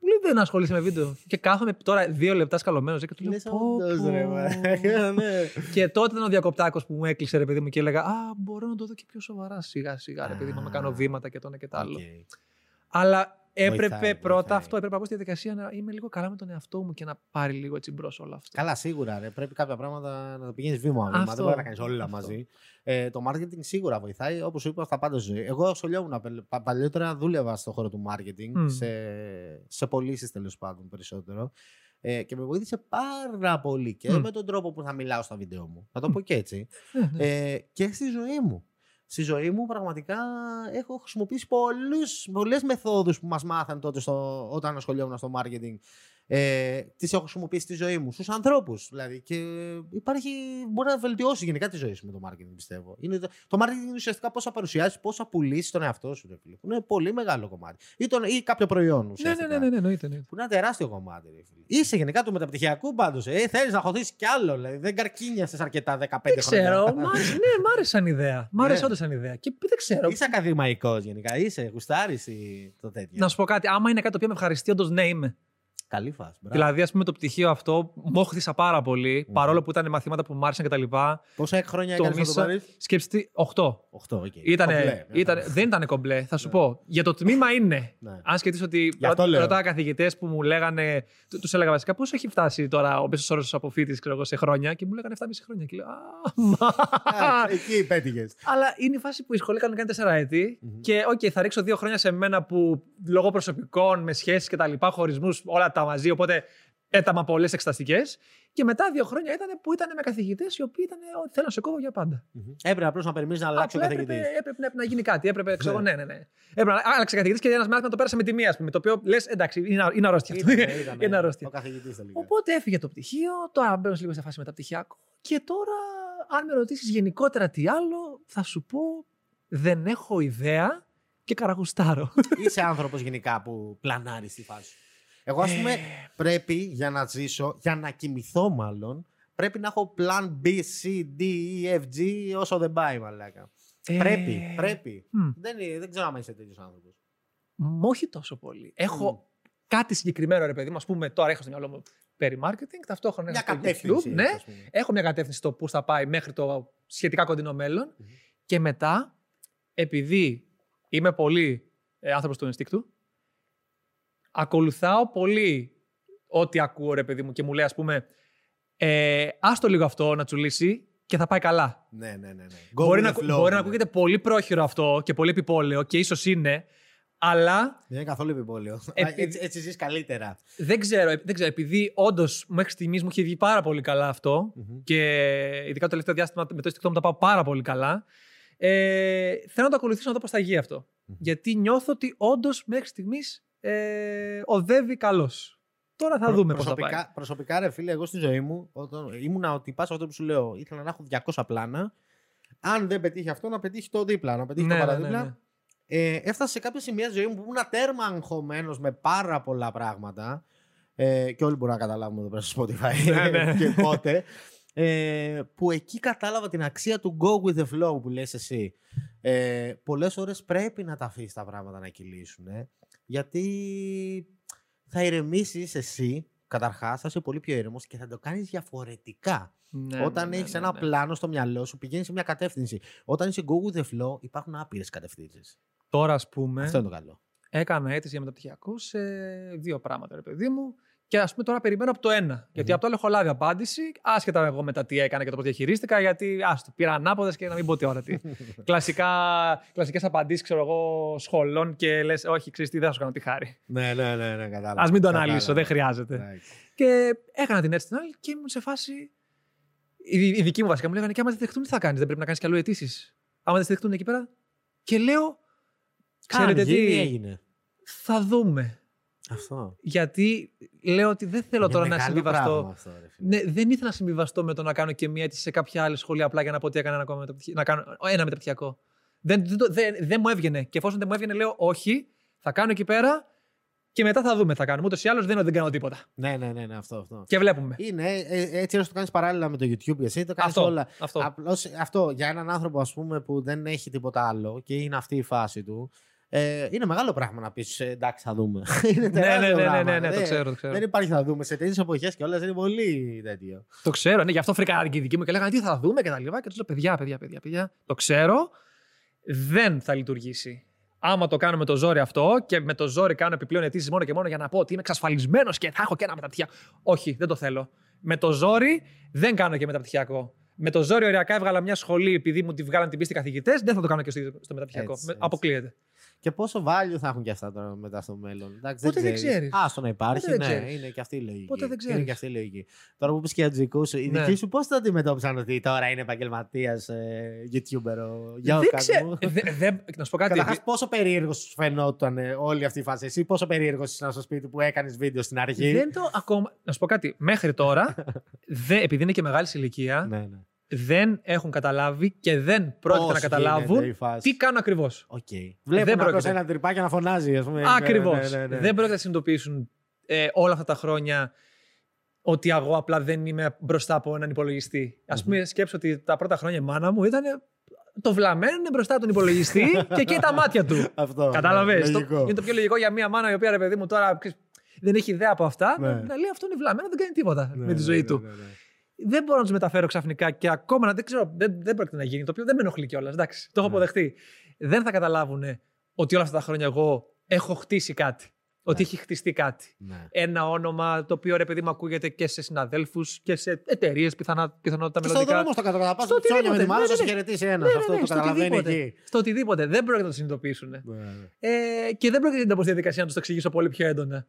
Μου λέει, δεν ασχολείσαι με βίντεο. Και κάθομαι τώρα δύο λεπτά σκαλωμένος και του λέω, Λες, πω, όντως, πω. ρε, μα. Ναι. Και τότε ήταν ο διακοπτάκος που μου έκλεισε, ρε παιδί μου, και έλεγα Α, μπορώ να το δω και πιο σοβαρά σιγά σιγά, ρε παιδί μου, να κάνω βήματα και το ένα και το άλλο. Οκ. Αλλά έπρεπε Βοηθάει, πρώτα βοηθάει. αυτό, έπρεπε να μπω στη διαδικασία να είμαι λίγο καλά με τον εαυτό μου και να πάρει λίγο έτσι μπρος όλο αυτό. Καλά, σίγουρα. Ρε. Πρέπει κάποια πράγματα να τα πηγαίνεις βήμα-βήμα. Αυτό. Δεν μπορεί να κάνεις όλα Αυτό. μαζί. Ε, το marketing σίγουρα βοηθάει, όπως σου είπα, στα πάντα στη ζωή. Εγώ ασχολιόμουν πα- πα- παλιότερα, δούλευα στον χώρο του marketing, Μμ. σε, σε πωλήσεις τέλος πάντων περισσότερο. Ε, και με βοήθησε πάρα πολύ και Μμ. με τον τρόπο που θα μιλάω στα βίντεο μου. Να το πω και έτσι. Ναι, ναι. ε, και στη ζωή μου. Στη ζωή μου πραγματικά έχω χρησιμοποιήσει πολλούς, πολλές μεθόδους που μας μάθαν τότε στο, όταν ασχολιόμουν στο marketing. Ε, τις έχω χρησιμοποιήσει στη ζωή μου, στους ανθρώπους δηλαδή. Και υπάρχει, μπορεί να βελτιώσει γενικά τη ζωή σου με το marketing πιστεύω. Είναι, το, το marketing είναι ουσιαστικά πώς θα παρουσιάσεις, πώς θα πουλήσεις τον εαυτό σου. Ρε, φίλε, που είναι πολύ μεγάλο κομμάτι. Ή, τον, ή κάποιο προϊόν ναι, ουσιαστικά. ναι, ναι, ναι, ναι, εννοείται, εννοείται. Που είναι ένα τεράστιο κομμάτι. Ρε, φίλε. Είσαι γενικά του μεταπτυχιακού πάντως. Ε, Θέλεις να χωθείς κι άλλο. Δηλαδή. Δεν καρκίνιασες αρκετά 15 χρόνια. Δεν ξέρω, μ' άρεσε, ναι, μ' άρεσε σαν ιδέα. Μ' άρεσε Ναι. όντως σαν ιδέα. Και δεν ξέρω. Είσαι ακαδημαϊκός γενικά, είσαι, γουστάρεις το τέτοιο. Να σου πω κάτι, άμα είναι κάτι το οποίο με ευχαριστεί, όντως ναι είμαι. Καλή φάση. μπράβο. Δηλαδή, ας πούμε, το πτυχίο αυτό μόχθησα πάρα πολύ, Μμμ. παρόλο που ήταν μαθήματα που μου άρεσαν κτλ. Πόσα χρόνια Το έκανες να το μίσα- πάρει. Σκέψου 8. 8, οκ. Ήτανε, Κομπλέ, μια ήτανε, χαρά. δεν ήταν κομπλέ, θα σου Ναι. πω. Για το τμήμα είναι. Ναι. Αν σκεφτείς ότι Γι' αυτό ρω- λέω. ρωτάω καθηγητές που μου λέγανε. Τους έλεγα βασικά πώς έχει φτάσει τώρα ο μέσος όρος αποφοίτησης ξέρω εγώ, σε χρόνια; Και μου λέγανε 7,5 χρόνια. Και λέω Α, μα. Α, Εκεί πέτυχες. Αλλά είναι η φάση που η σχολή κάνει κάνει 4 έτη Μμμ. και οκ, θα ρίξω δύο χρόνια σε μένα που λόγω προσωπικών, με σχέσεις και τα λοιπά, χωρισμούς, όλα τα μαζί. Οπότε έταμα πολλές εξεταστικέ. Και μετά δύο χρόνια ήταν που ήταν με καθηγητές οι οποίοι ήταν. «Ω, Θέλω να σε κόβω για πάντα. Έπρεπε απλώς να περιμένεις να αλλάξει ο Απλά καθηγητής. έπρεπε, έπρεπε να- να γίνει κάτι. Έπρεπε, ξέρω, εγώ, Ναι. ναι, ναι, ναι. Έπρεπε να άλλαξε καθηγητής και ένας μάθημα το πέρασε με τιμή, ας πούμε. Το οποίο λες, εντάξει, είναι, είναι αρρώστια. αυτό. είναι αρρώστια. Ο καθηγητής τελικά. Οπότε έφυγε το πτυχίο, τώρα μπαίνω λίγο σε φάση μεταπτυχιακό. Και τώρα, αν με ρωτήσεις γενικότερα τι άλλο, θα σου πω δεν έχω ιδέα και καραγουστάρω. Είσαι άνθρωπος γενικά που πλανάρεις στη φάση. Εγώ, ας πούμε, ε. πρέπει για να ζήσω, για να κοιμηθώ μάλλον, πρέπει να έχω plan B, C, D, E, F, G, όσο δεν πάει, μαλάκα. Ε. Πρέπει, πρέπει. Δεν, δεν ξέρω αν είσαι τέτοιος άνθρωπος. Όχι τόσο πολύ. Έχω κάτι συγκεκριμένο, ρε παιδί μου, ας πούμε, τώρα έχω στο μυαλό μου περί marketing, ταυτόχρονα έχω κατεύθυνση. YouTube, ναι, έχω μια κατεύθυνση το πώ θα πάει μέχρι το σχετικά κοντινό μέλλον. Mm-hmm. Και μετά, επειδή είμαι πολύ ε, άνθρωπος του ενστικτού, ακολουθάω πολύ ό,τι ακούω, ρε παιδί μου, και μου λέει, ας πούμε, ε, άστο λίγο αυτό να τσουλήσει και θα πάει καλά. Ναι, ναι, ναι. ναι. Go Μπορεί with να, the ακου- flow, μπορεί να ναι. ακούγεται πολύ πρόχειρο αυτό και πολύ επιπόλαιο και ίσως είναι, αλλά Δεν είναι καθόλου επιπόλαιο. Επει- έτσι, έτσι ζεις καλύτερα. δεν ξέρω, δεν ξέρω επειδή όντως μέχρι στιγμής μου είχε βγει πάρα πολύ καλά αυτό Μμμ. και ειδικά το τελευταίο διάστημα με το TikTok μου τα πάω πάρα πολύ καλά. Ε, θέλω να το ακολουθήσω να δω πώς θα γίνει αυτό. Μμμ. Γιατί νιώθω ότι όντως μέχρι στιγμής ε, οδεύει καλώ. Τώρα θα Προ- δούμε πώς θα προσωπικά, πάει. Προσωπικά, ρε φίλε, εγώ στη ζωή μου όταν ήμουνα ότι πα αυτό που σου λέω. Ήθελα να έχω 200 πλάνα. Αν δεν πετύχει αυτό, να πετύχει το δίπλα. Να πετύχει Ναι, το ναι, παραδίπλα. ναι, ναι. Ε, έφτασα σε κάποια σημεία στη ζωή μου που ήμουν τέρμα αγχωμένο με πάρα πολλά πράγματα. Ε, και όλοι μπορούν να καταλάβουμε εδώ πέρα στο Spotify Ναι, ναι. και πότε. Ε, που εκεί κατάλαβα την αξία του go with the flow που λες εσύ. Ε, πολλές ώρες πρέπει να τα αφήσεις τα πράγματα να κυλήσουν. ε, γιατί θα ηρεμήσεις εσύ, καταρχάς, θα είσαι πολύ πιο ήρεμος και θα το κάνεις διαφορετικά. Ναι, Όταν ναι, ναι, έχεις ναι, ένα ναι. πλάνο στο μυαλό σου, πηγαίνεις σε μια κατεύθυνση. Όταν είσαι go with the flow, υπάρχουν άπειρες κατευθύνσεις. Τώρα, ας πούμε, Αυτό είναι το καλό. έκανα αίτηση για μεταπτυχιακό σε δύο πράγματα, ρε παιδί μου. Και ας πούμε τώρα περιμένω από το ένα. Γιατί από το άλλο έχω λάβει απάντηση, άσχετα εγώ μετά τι έκανα και το πώς διαχειρίστηκα, γιατί άστο, πήρα ανάποδες και να μην πω τι ώρα τι. Κλασικά, κλασικές απαντήσεις, ξέρω εγώ, σχολών και λες, όχι, ξέρεις τι, δεν θα σου κάνω τη χάρη. ναι, ναι, ναι, ναι, κατάλαβα. Ας μην το Κατάλαβα. αναλύσω, δεν χρειάζεται. Εντάξει. Και έκανα την έτσι την άλλη και ήμουν σε φάση. Οι, οι δικοί μου βασικά μου λέγανε και άμα δεν δεχτούν, τι θα κάνεις, δεν πρέπει να κάνεις κι αλλού αιτήσεις. Άμα δεν σε δεχτούν εκεί πέρα. Και λέω, ξέρετε Αν γίνει, τι, έγινε. θα δούμε. Αυτό. Γιατί λέω ότι δεν θέλω Είναι τώρα να μεγάλο συμβιβαστώ. πράγμα αυτό, ρε φίλε. Ναι, δεν ήθελα να συμβιβαστώ με το να κάνω και μία αίτηση σε κάποια άλλη σχολή απλά για να πω ότι έκανα ένα, ακόμα μεταπτυχιακό- να κάνω ένα μεταπτυχιακό. Δεν, δεν, το- δεν, δεν μου έβγαινε. Και εφόσον δεν μου έβγαινε, λέω όχι, θα κάνω εκεί πέρα και μετά θα δούμε τι θα κάνουμε. Ούτως ή άλλως δεν είναι ότι δεν κάνω τίποτα. Ναι, ναι, ναι, ναι, αυτό. αυτό. Και βλέπουμε. Είναι ε, ε, έτσι όσο το κάνεις παράλληλα με το YouTube, εσύ το κάνεις Αυτό. όλα. αυτό. Απλώς, αυτό για έναν άνθρωπο ας πούμε, που δεν έχει τίποτα άλλο και είναι αυτή η φάση του. Ε, είναι μεγάλο πράγμα να πεις εντάξει, θα δούμε. είναι ναι, ναι, τεράστιο ναι, ναι, πράγμα. ναι, ναι, το Δεν- ξέρω. Το ξέρω. Δεν υπάρχει θα δούμε. Σε τέτοιε εποχές και όλα είναι πολύ τέτοιο. Το ξέρω, ναι, γι' αυτό φρικάραν και οι δικοί μου και λέγανε τι θα δούμε και τα λοιπά. Και τους λέω παιδιά, παιδιά, παιδιά, παιδιά, το ξέρω, δεν θα λειτουργήσει. Άμα το κάνω με το ζόρι αυτό και με το ζόρι κάνω επιπλέον αιτήσεις μόνο και μόνο για να πω ότι είμαι εξασφαλισμένος και θα έχω και ένα μεταπτυχιακό. Όχι, δεν το θέλω. Με το ζόρι δεν κάνω και μεταπτυχιακό. Με το ζόρι ωριακά έβγαλα μια σχολή επειδή μου τη βγάλαν την πίστη καθηγητές, δεν θα το κάνω και στο στο μεταπτυχιακό. Έτσι, Με- έτσι. Αποκλείεται. Και πόσο value θα έχουν και αυτά τώρα μετά στο μέλλον. Εντάξει, Πότε δεν ξέρεις. ξέρεις. Άστο να υπάρχει. Πότε δεν ναι, ξέρεις. είναι και αυτή η λογική. Πότε δεν Είναι ξέρεις. και αυτή η λογική. Τώρα που πεις και για του δικού σου, οι Ναι. δικοί σου πώς το αντιμετώπισαν ότι τώρα είναι επαγγελματίας ε, YouTuber ο δεν Γιώργο. ξέρω. Ε, δε- δε- να σου πω κάτι. Καταρχάς, πόσο περίεργος σου φαινόταν ε, όλη αυτή η φάση. Εσύ, πόσο περίεργος ήσουν στο σπίτι που έκανες βίντεο στην αρχή; Δεν το ακόμα. Να σου πω κάτι. Μέχρι τώρα, δε, επειδή είναι και μεγάλης ηλικία, Ναι, ναι. Δεν έχουν καταλάβει και δεν πρόκειται Πώς να καταλάβουν γίνεται η φάση. τι κάνω ακριβώς. Οκ. Βλέπουν απλώς πρόκειται. ένα τρυπάκι να φωνάζει. Ας πούμε. Ακριβώς. Ναι, ναι, ναι, ναι. Δεν πρόκειται να συνειδητοποιήσουν ε, όλα αυτά τα χρόνια ότι εγώ απλά δεν είμαι μπροστά από έναν υπολογιστή. Ας πούμε, σκέψου ότι τα πρώτα χρόνια η μάνα μου ήταν το βλαμμένο είναι μπροστά από τον υπολογιστή και καίει τα μάτια του. Αυτό. Κατάλαβες; ναι, λογικό. Είναι το πιο λογικό για μια μάνα η οποία ρε παιδί μου τώρα ξέρεις, δεν έχει ιδέα από αυτά. Ναι. Να λέει αυτό είναι βλαμμένο, δεν κάνει τίποτα Ναι, με τη ναι, ζωή ναι, του. Ναι, ναι. δεν μπορώ να τους μεταφέρω ξαφνικά και ακόμα να δεν ξέρω, δεν, δεν πρόκειται να γίνει. Το οποίο δεν με ενοχλεί κιόλας. Εντάξει, το έχω Ναι. αποδεχτεί. Δεν θα καταλάβουν ότι όλα αυτά τα χρόνια εγώ έχω χτίσει κάτι. Ότι Ναι. έχει χτιστεί κάτι. Ναι. Ένα όνομα το οποίο ρε παιδί μου ακούγεται και σε συναδέλφους και σε εταιρείες πιθανά, πιθανότητα Και στον μελλοντικά. δρόμο στο κάτω κατά Στο πάσα ψώνια με οτιδήποτε. τη μάνα Ναι, να ναι, σε ναι. χαιρετήσει ένα. Ναι, ναι, Αυτό ναι, το στο καταλαβαίνει οτιδήποτε. εκεί. Στο οτιδήποτε. Δεν πρόκειται να το συνειδητοποιήσουν. Ναι, ναι. Ε, και δεν πρόκειται να πω στη διαδικασία να τους το εξηγήσω πολύ πιο έντονα.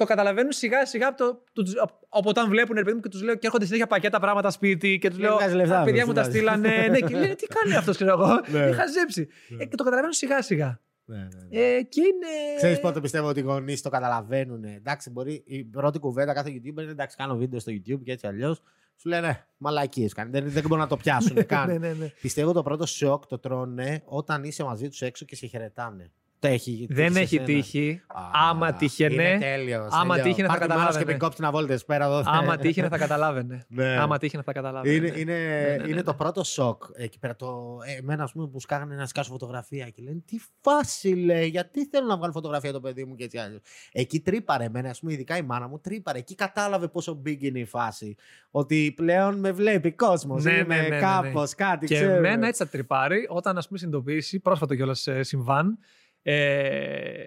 Το καταλαβαίνουν σιγά σιγά από, το, τους- από, από όταν βλέπουν ρε παιδί μου και τους λέω και έρχονται συνέχεια πακέτα πράγματα σπίτι και τους Και λέω. βγάζει λεφτά, «Α, παιδιά με, μου τα βγάζει». στείλανε. ναι, και λένε τι κάνει αυτός, ξέρω εγώ. Ναι. Είχα ζέψει. Ναι. Ε, και το καταλαβαίνουν σιγά σιγά. Ναι, ναι, ναι. Ε, και είναι. Ξέρεις πότε πιστεύω ότι οι γονείς το καταλαβαίνουν. Εντάξει, μπορεί η πρώτη κουβέντα κάθε YouTuber είναι εντάξει, κάνω βίντεο στο YouTube και έτσι αλλιώς. Σου λένε μαλακίες κάνει. Δεν, δεν μπορούν να το πιάσουν ναι, καν. ναι, ναι. Πιστεύω το πρώτο σοκ το τρώνε όταν είσαι μαζί τους έξω και σε χαιρετάνε. Το έχει Δεν τύχει σε έχει σένα; τύχει. Α, Άμα τύχαινε. Είναι τέλειος, άμα τέλειος. τύχαινε θα Πάρτε μάνος καταλάβαινε. και μην κόψει να βάλετε πέρα εδώ. Άμα τύχαινε θα καταλάβαινε. Ναι. Άμα τύχαινε θα καταλάβαινε. Είναι, είναι, ναι, είναι ναι. το πρώτο σοκ εκεί πέρα. Το, ε, εμένα, ας πούμε, που σκάγανε να σκάσω φωτογραφία και λένε Τι φάση λέει, γιατί θέλω να βγάλω φωτογραφία το παιδί μου και έτσι άλλο. Εκεί τρύπαρε εμένα, ας πούμε, ειδικά η μάνα μου τρύπαρε. Εκεί κατάλαβε πόσο big είναι η φάση. Ότι πλέον με βλέπει κόσμος. Ναι, είμαι ναι, ναι, ναι, ναι. κάπως, κάτι Και ξέρω. εμένα έτσι θα τρυπάρει όταν ας πούμε συνειδητοποιήσει, πρόσφατο κιόλας συμβάν, ε,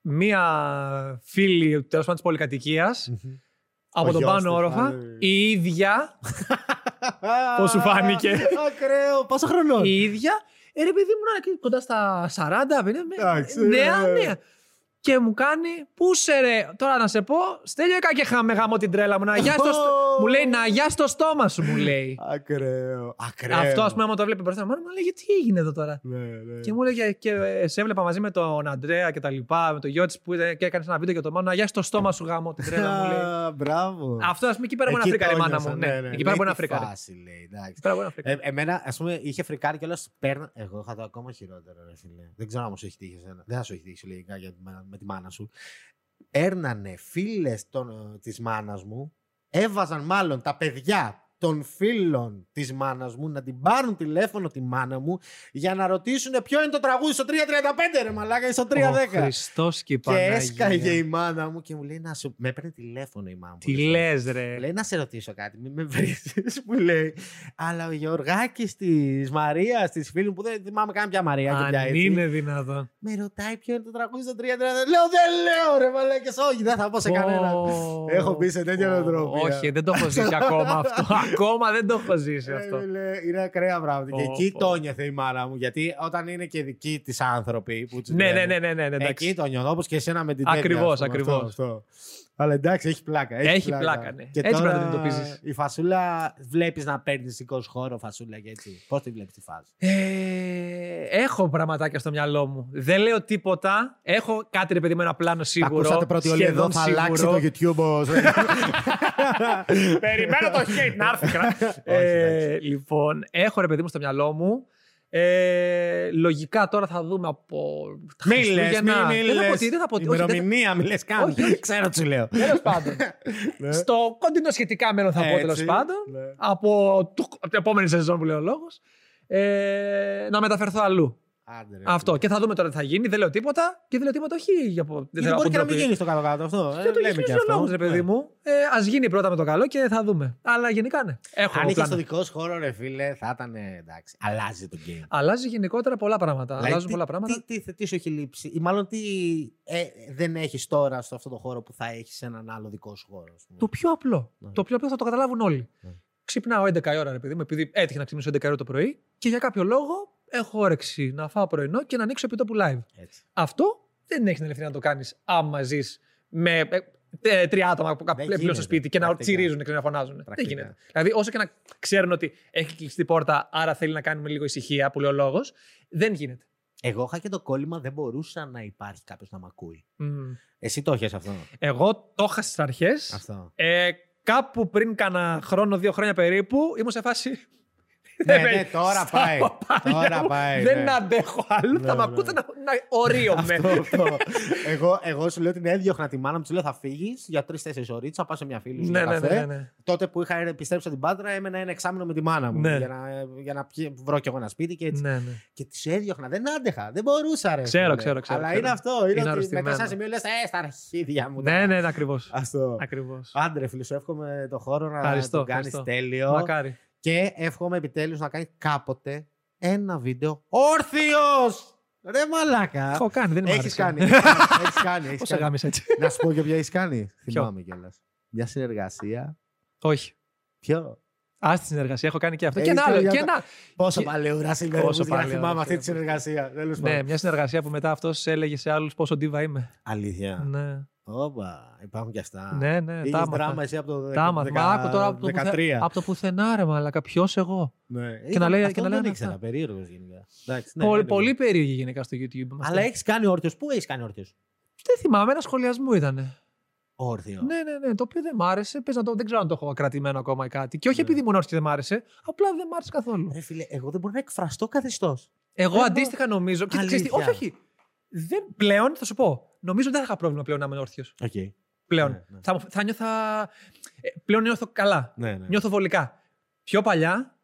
μία φίλη τέλος πάντων της πολυκατοικίας Μμμ. από Ο τον γιος πάνω της, όροφα, πάλι. η ίδια, Πώς σου φάνηκε; Ακραίο. Πόσο χρονών. η ίδια, ε, ρε παιδί μου, να είναι εκεί κοντά στα 40, 50, με- Εντάξει, νέα, ε. νέα. Και μου κάνει, πού σε ρε, τώρα να σε πω, στέλνω και χάμε γάμο την τρέλα μου, να γιάσει το, στο- μου λέει, να γιάσει το στόμα σου, μου λέει. Ακραίο. Ακραίο. Αυτό, ας πούμε, άμα το βλέπει μπροστά μου, μου λέει, τι έγινε εδώ τώρα; Ναι, ναι. Και μου έλεγε και ε, σε έβλεπα μαζί με τον Αντρέα και τα λοιπά, με τον γιο τη που ήταν και έκανες ένα βίντεο για το μάνα. Να γιάσει το στόμα σου γάμο την τρέλα μου λέει. Α, Μπράβο. Αυτό ας πούμε εκεί πέρα μπορεί να Εκεί φρικάρει η το μάνα μου. ένιωσα, Ναι, εκεί πέρα μπορεί να φρικάρει. φάση, λέει, εντάξει. Εκεί πέρα μπορεί να φρικάρει. Ε, εμένα, ας πούμε, είχε φρικάρει κιόλα. Παίρνα... Εγώ είχα το ακόμα χειρότερο, ρε φίλε. Δεν ξέρω αν σου έχει τύχει εσένα. Δεν θα σου έχει τύχει λογικά για, με, με τη μάνα σου. Έρνανε φίλες της μάνας μου, έβαζαν μάλλον τα παιδιά των φίλων της μάνας μου να την πάρουν τηλέφωνο τη μάνα μου για να ρωτήσουν ποιο είναι το τραγούδι στο 335 ρε μαλάκα ή στο 310. Ο Χριστός και η Και Παναγία. έσκαγε η μάνα μου και μου λέει να σου. Με έπαιρνε τηλέφωνο η μάνα μου. Τι πολλές φορές. λες, ρε. Μου Λέει να σε ρωτήσω κάτι, μην με βρει. μου λέει. Αλλά ο Γιωργάκη της Μαρίας, της φίλη μου, που δεν θυμάμαι καν πια Μαρία και πια Αν έτσι. είναι δυνατόν. Με ρωτάει ποιο είναι το τραγούδι στο 3 Λέω δεν λέω ρε μαλάκε, όχι, δεν θα πω σε κανένα. Πω. Έχω μπει σε τέτοια Πω. νοοτροπία. Όχι, δεν το έχω ζήσει ακόμα αυτό. Ακόμα δεν το έχω ζήσει Ε, αυτό. φίλε, Είναι ακραία πράγματα. Και Πω, εκεί πω. το νιώθε η μάνα μου. Γιατί όταν είναι και δικοί της άνθρωποι που τους Ναι, ναι, λένε, ναι, ναι, ναι, ναι, εντάξει. Εκεί το νιώθω όπως και εσένα με την τέτοια. Ακριβώς, ας πούμε, ακριβώς. αυτό, αυτό. Αλλά εντάξει, έχει πλάκα. Έχει, Έχει πλάκα, ναι. Και Έτσι τώρα, πρέπει να το αντιμετωπίζεις. Η φασούλα, βλέπεις να παίρνει δικό σου χώρο, φασούλα και έτσι. Πώς τη βλέπεις τη φάση; Ε, έχω πραγματάκια στο μυαλό μου. Δεν λέω τίποτα. Έχω κάτι ρε παιδί με ένα πλάνο σίγουρο. Ακούσατε πρώτοι όλοι εδώ, σχεδόν θα σίγουρο. αλλάξει το YouTube. ως- Περιμένω το hate να έρθει. κρα- ε, λοιπόν, έχω ρε παιδί μου στο μυαλό μου. Ε, λογικά τώρα θα δούμε από. τα Μη λες, Χριστούγεννα. μη, μη Δεν θα πω λες. τι, δεν θα πω τι. όχι, δεν θα- Ημερομηνία, μη λες καν. Όχι, όχι. Ξέρω τι σου λέω. Τέλος πάντων. Ναι. Στο κοντινό σχετικά μέλλον θα πω τέλος Έτσι, πάντων. ναι. Από, το, από την επόμενη σεζόν που λέει ο λόγος. Ε, να μεταφερθώ αλλού. Άντε, ρε, Αυτό. φίλε. Και θα δούμε τώρα τι θα γίνει. Δεν λέω τίποτα. Και δεν λέω τίποτα, όχι για πω. Δεν Γιατί θέλω μπορεί και να μην αποτροπή. γίνει στο κάτω-κάτω αυτό. Δεν το λέμε έχει και ο αυτό. λόγο, ρε παιδί Ναι. μου. Ε, Α γίνει πρώτα με το καλό και θα δούμε. Αλλά γενικά ναι. Έχω Αν είχες πλάνα. το δικό σου χώρο, ρε φίλε, θα ήταν εντάξει. Αλλάζει το game. Αλλάζει γενικότερα πολλά πράγματα. Δηλαδή, Αλλάζουν τι- πολλά πράγματα. Τι, τι, τι σου έχει λείψει, ή μάλλον τι ε, δεν έχεις τώρα στο αυτό το χώρο που θα έχεις σε έναν άλλο δικό σου χώρο. ας πούμε; Το πιο απλό. Ναι. Το πιο απλό θα το καταλάβουν όλοι. Ναι. Ξυπνάω 11 η ώρα, ρε παιδί μου, επειδή έτυχε να ξυπνήσω 11 η ώρα το πρωί και για κάποιο λόγο έχω όρεξη να φάω πρωινό και να ανοίξω επί τόπου live. Έτσι. Αυτό δεν έχει την ελευθερία να το κάνεις άμα ζεις με ε, τε- τρία άτομα που Δεν πλέον στο γίνεται, σπίτι και να πρακτικά. τσιρίζουν και να φωνάζουν. Δεν Πρακτικά. γίνεται. Δηλαδή, όσο και να ξέρουν ότι έχει κλειστεί πόρτα, άρα θέλει να κάνουμε λίγο ησυχία, που λέει ο λόγος, δεν γίνεται. Εγώ είχα και το κόλλημα, δεν μπορούσα να υπάρχει κάποιος να μ' ακούει. Μμ. Εσύ το έχει αυτό; Εγώ το είχα στις αρχές. αυτό. Ε, κάπου πριν κάνα χρόνο, δύο χρόνια περίπου, ήμουν σε φάση. Ναι, Δεν με- ναι, τώρα στα πάει. παπάρια Τώρα μου. πάει. Δεν ναι. αντέχω άλλο. Ναι, θα με ναι. ακούτε να, να ορίομαι. Αυτό, αυτό. εγώ, εγώ σου λέω την έδιωχνα τη μάνα μου, του λέω θα φύγεις για τρει-τέσσερι ώρες, θα πάω σε μια φίλη σου. ναι, για ναι, καφέ. ναι, ναι. Τότε που είχα επιστρέψει από την Πάτρα, έμενα ένα εξάμεινο με τη μάνα μου. Ναι. Για να, για να πιε- βρω κι εγώ ένα σπίτι και έτσι. ναι, ναι. Και του έδιωχνα. Δεν άντεχα. Δεν μπορούσα, ρε. Ξέρω, φίλε. ξέρω, ξέρω, Αλλά ξέρω. είναι αυτό. Είναι, Είναι ότι αρρωστημένο. μετά σε ένα σημείο λες: Ε, στα αρχίδια μου. Ναι, ναι, ακριβώς. Αυτό. Ακριβώς. Άντρε, φίλε, σου εύχομαι το χώρο να Ευχαριστώ, το κάνεις ευχαριστώ. τέλειο. Μακάρι. Και εύχομαι επιτέλους να κάνει κάποτε ένα βίντεο όρθιος! Ρε μαλάκα! Έχω κάνει, δεν μ' Έχεις άρεσε. κάνει. Έχεις κάνει. έχεις Πώς κάνει. αγάμισα έτσι; Να σου πω και ποια έχεις κάνει. Ποιο; Θυμάμαι κιόλας. Μια συνεργασία. Όχι. Ποιο; Α τη συνεργασία, έχω κάνει και αυτό. Και Έχεις ένα άλλο. κάνει Και για ένα. Πόσο Και- παλαιούρα είμαι. Πόσο Πόσο για να παλαιούρα, θυμάμαι αυτή τη φίλε. συνεργασία. Τέλος Ναι, πάντων. μια συνεργασία που μετά αυτός έλεγε σε άλλους πόσο ντίβα είμαι. Αλήθεια. Ναι, Όπα, υπάρχουν κι αυτά. ναι, ναι. Είχες Τα άμαθα. δράμα εσύ από το Τα άμαθα. Μα άκου τώρα από το, 13. πουθε... από το πουθενά, ρε μαλακα. Ποιος εγώ. Ναι. Και να λέει- Αυτό και να δεν λένε ήξερα. αυτά. Περίεργος γενικά. Εντάξει, ναι, πολύ, anyway. πολύ περίεργη γενικά στο YouTube. είμαστε. Αλλά έχεις κάνει όρθιος. Πού έχεις κάνει όρθιος; Δεν θυμάμαι, ένα σχολιασμό ήταν. Όρθιος. Ναι, ναι, ναι. Το οποίο δεν μ' άρεσε. Πες να το, δεν ξέρω αν το έχω κρατημένο ακόμα ή κάτι. Και όχι Ναι. επειδή ήμουν όρθιος και δεν μ' άρεσε. Απλά δεν μ' άρεσε καθόλου. Ρε φίλε, εγώ δεν μπορώ να εκφραστώ καθεστώ. Εγώ Εγώ- αντίστοιχα νομίζω. Και ξέρεις τι, Αλήθεια. όχι, όχι. Δεν, πλέον θα σου πω. Νομίζω δεν θα είχα πρόβλημα πλέον να είμαι όρθιος. Okay. Πλέον. Ναι, ναι. Θα, μου- θα νιώθα. ε, Πλέον νιώθω καλά. Ναι, ναι. Νιώθω βολικά. Πιο παλιά,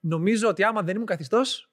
νομίζω ότι άμα δεν ήμουν καθιστός,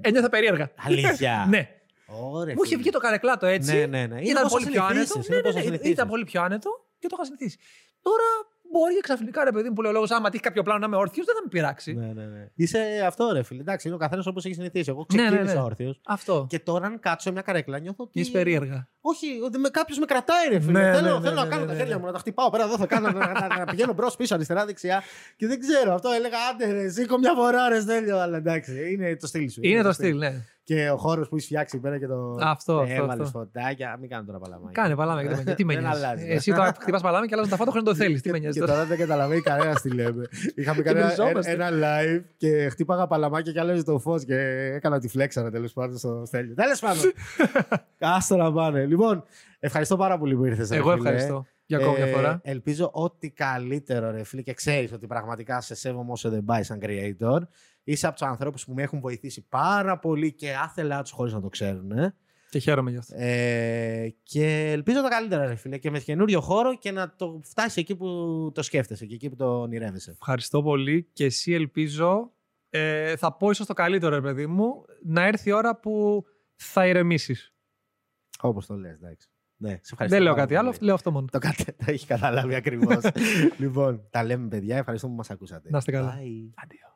ένιωθα περίεργα. Αλήθεια. ναι. Ωραία. Μου είχε βγει το καρεκλάτο έτσι. Ναι, ναι, ναι. Είναι Ήταν πώς πολύ θα πιο άνετο. συνηθίσεις, Ναι, είναι ναι, πώς θα ναι, συνηθίσεις. Ήταν πολύ πιο άνετο και το είχα συνηθίσει. Τώρα μπορεί και ξαφνικά ρε παιδί μου που λέει ο λόγος, άμα τύχει κάποιο πλάνο να είμαι όρθιος, δεν θα με πειράξει. Ναι, ναι, ναι. Είσαι αυτό, ρε φίλε. Εντάξει, είναι ο καθένας όπως έχει συνηθίσει. Εγώ Ναι, ναι, ξεκίνησα ναι. όρθιος. Αυτό. Και τώρα, αν κάτσω σε μια καρέκλα, νιώθω ότι. Είσαι περίεργα. Όχι, ότι με κάποιος με κρατάει, ρε φίλε. Ναι, θέλω ναι, ναι, θέλω ναι, να κάνω ναι, τα ναι, χέρια ναι. μου, να τα χτυπάω πέρα εδώ, θα κάνω, να, να, να πηγαίνω μπρος, πίσω, αριστερά, δεξιά. Και δεν ξέρω, αυτό έλεγα, άντε, ρε, σήκω μια φορά, ρε, Στέλιο. Αλλά εντάξει, είναι το στυλ σου. Είναι το στυλ, ναι. Και ο χώρος που έχεις φτιάξει πέρα και το. Αυτό, αυτό, Έβαλες αυτό. φωτάκια. Μην κάνω τώρα παλαμάκια. Κάνε παλάμε και δεν με- Τι με Δεν νοιάζει. αλλάζει. Εσύ τώρα χτυπάς παλάμε και αλλάζουν τα φώτα χωρίς να το θέλεις. Τι με νοιάζει Και τώρα. τώρα δεν καταλαβαίνει κανένας τι λέμε. Είχαμε κάνει ένα, βριζόμαστε. ένα live και χτύπαγα παλαμάκια και άλλαζε το φως και έκανα τη φλέξαρα τέλος πάντων στο στέλιο. Τέλος πάντων. Άστο να πάνε. Λοιπόν, ευχαριστώ πάρα πολύ που ήρθες. Εγώ ευχαριστώ για ακόμη μια φορά. Ελπίζω ό,τι καλύτερο, ρε φίλε, και ξέρεις ότι πραγματικά σε σέβομαι όσο δεν πάει σαν creator. Είσαι από τους ανθρώπους που με έχουν βοηθήσει πάρα πολύ και άθελά τους χωρίς να το ξέρουν. ε. Και χαίρομαι γι' αυτό. Ε, και ελπίζω τα καλύτερα, ρε φίλε, και με καινούριο χώρο και να το φτάσει εκεί που το σκέφτεσαι και εκεί που το ονειρεύεσαι. Ευχαριστώ πολύ και εσύ ελπίζω. Ε, θα πω ίσως το καλύτερο, ρε παιδί μου, να έρθει η ώρα που θα ηρεμήσεις. Όπως το λες, εντάξει. Ναι, σε ευχαριστώ Δεν λέω πάρα κάτι πολύ. άλλο, λέω αυτό μόνο. Το, κατε- το έχει καταλάβει ακριβώς. λοιπόν, τα λέμε, παιδιά. Ευχαριστώ που μας ακούσατε. Να είστε καλά. Bye. Αντίο.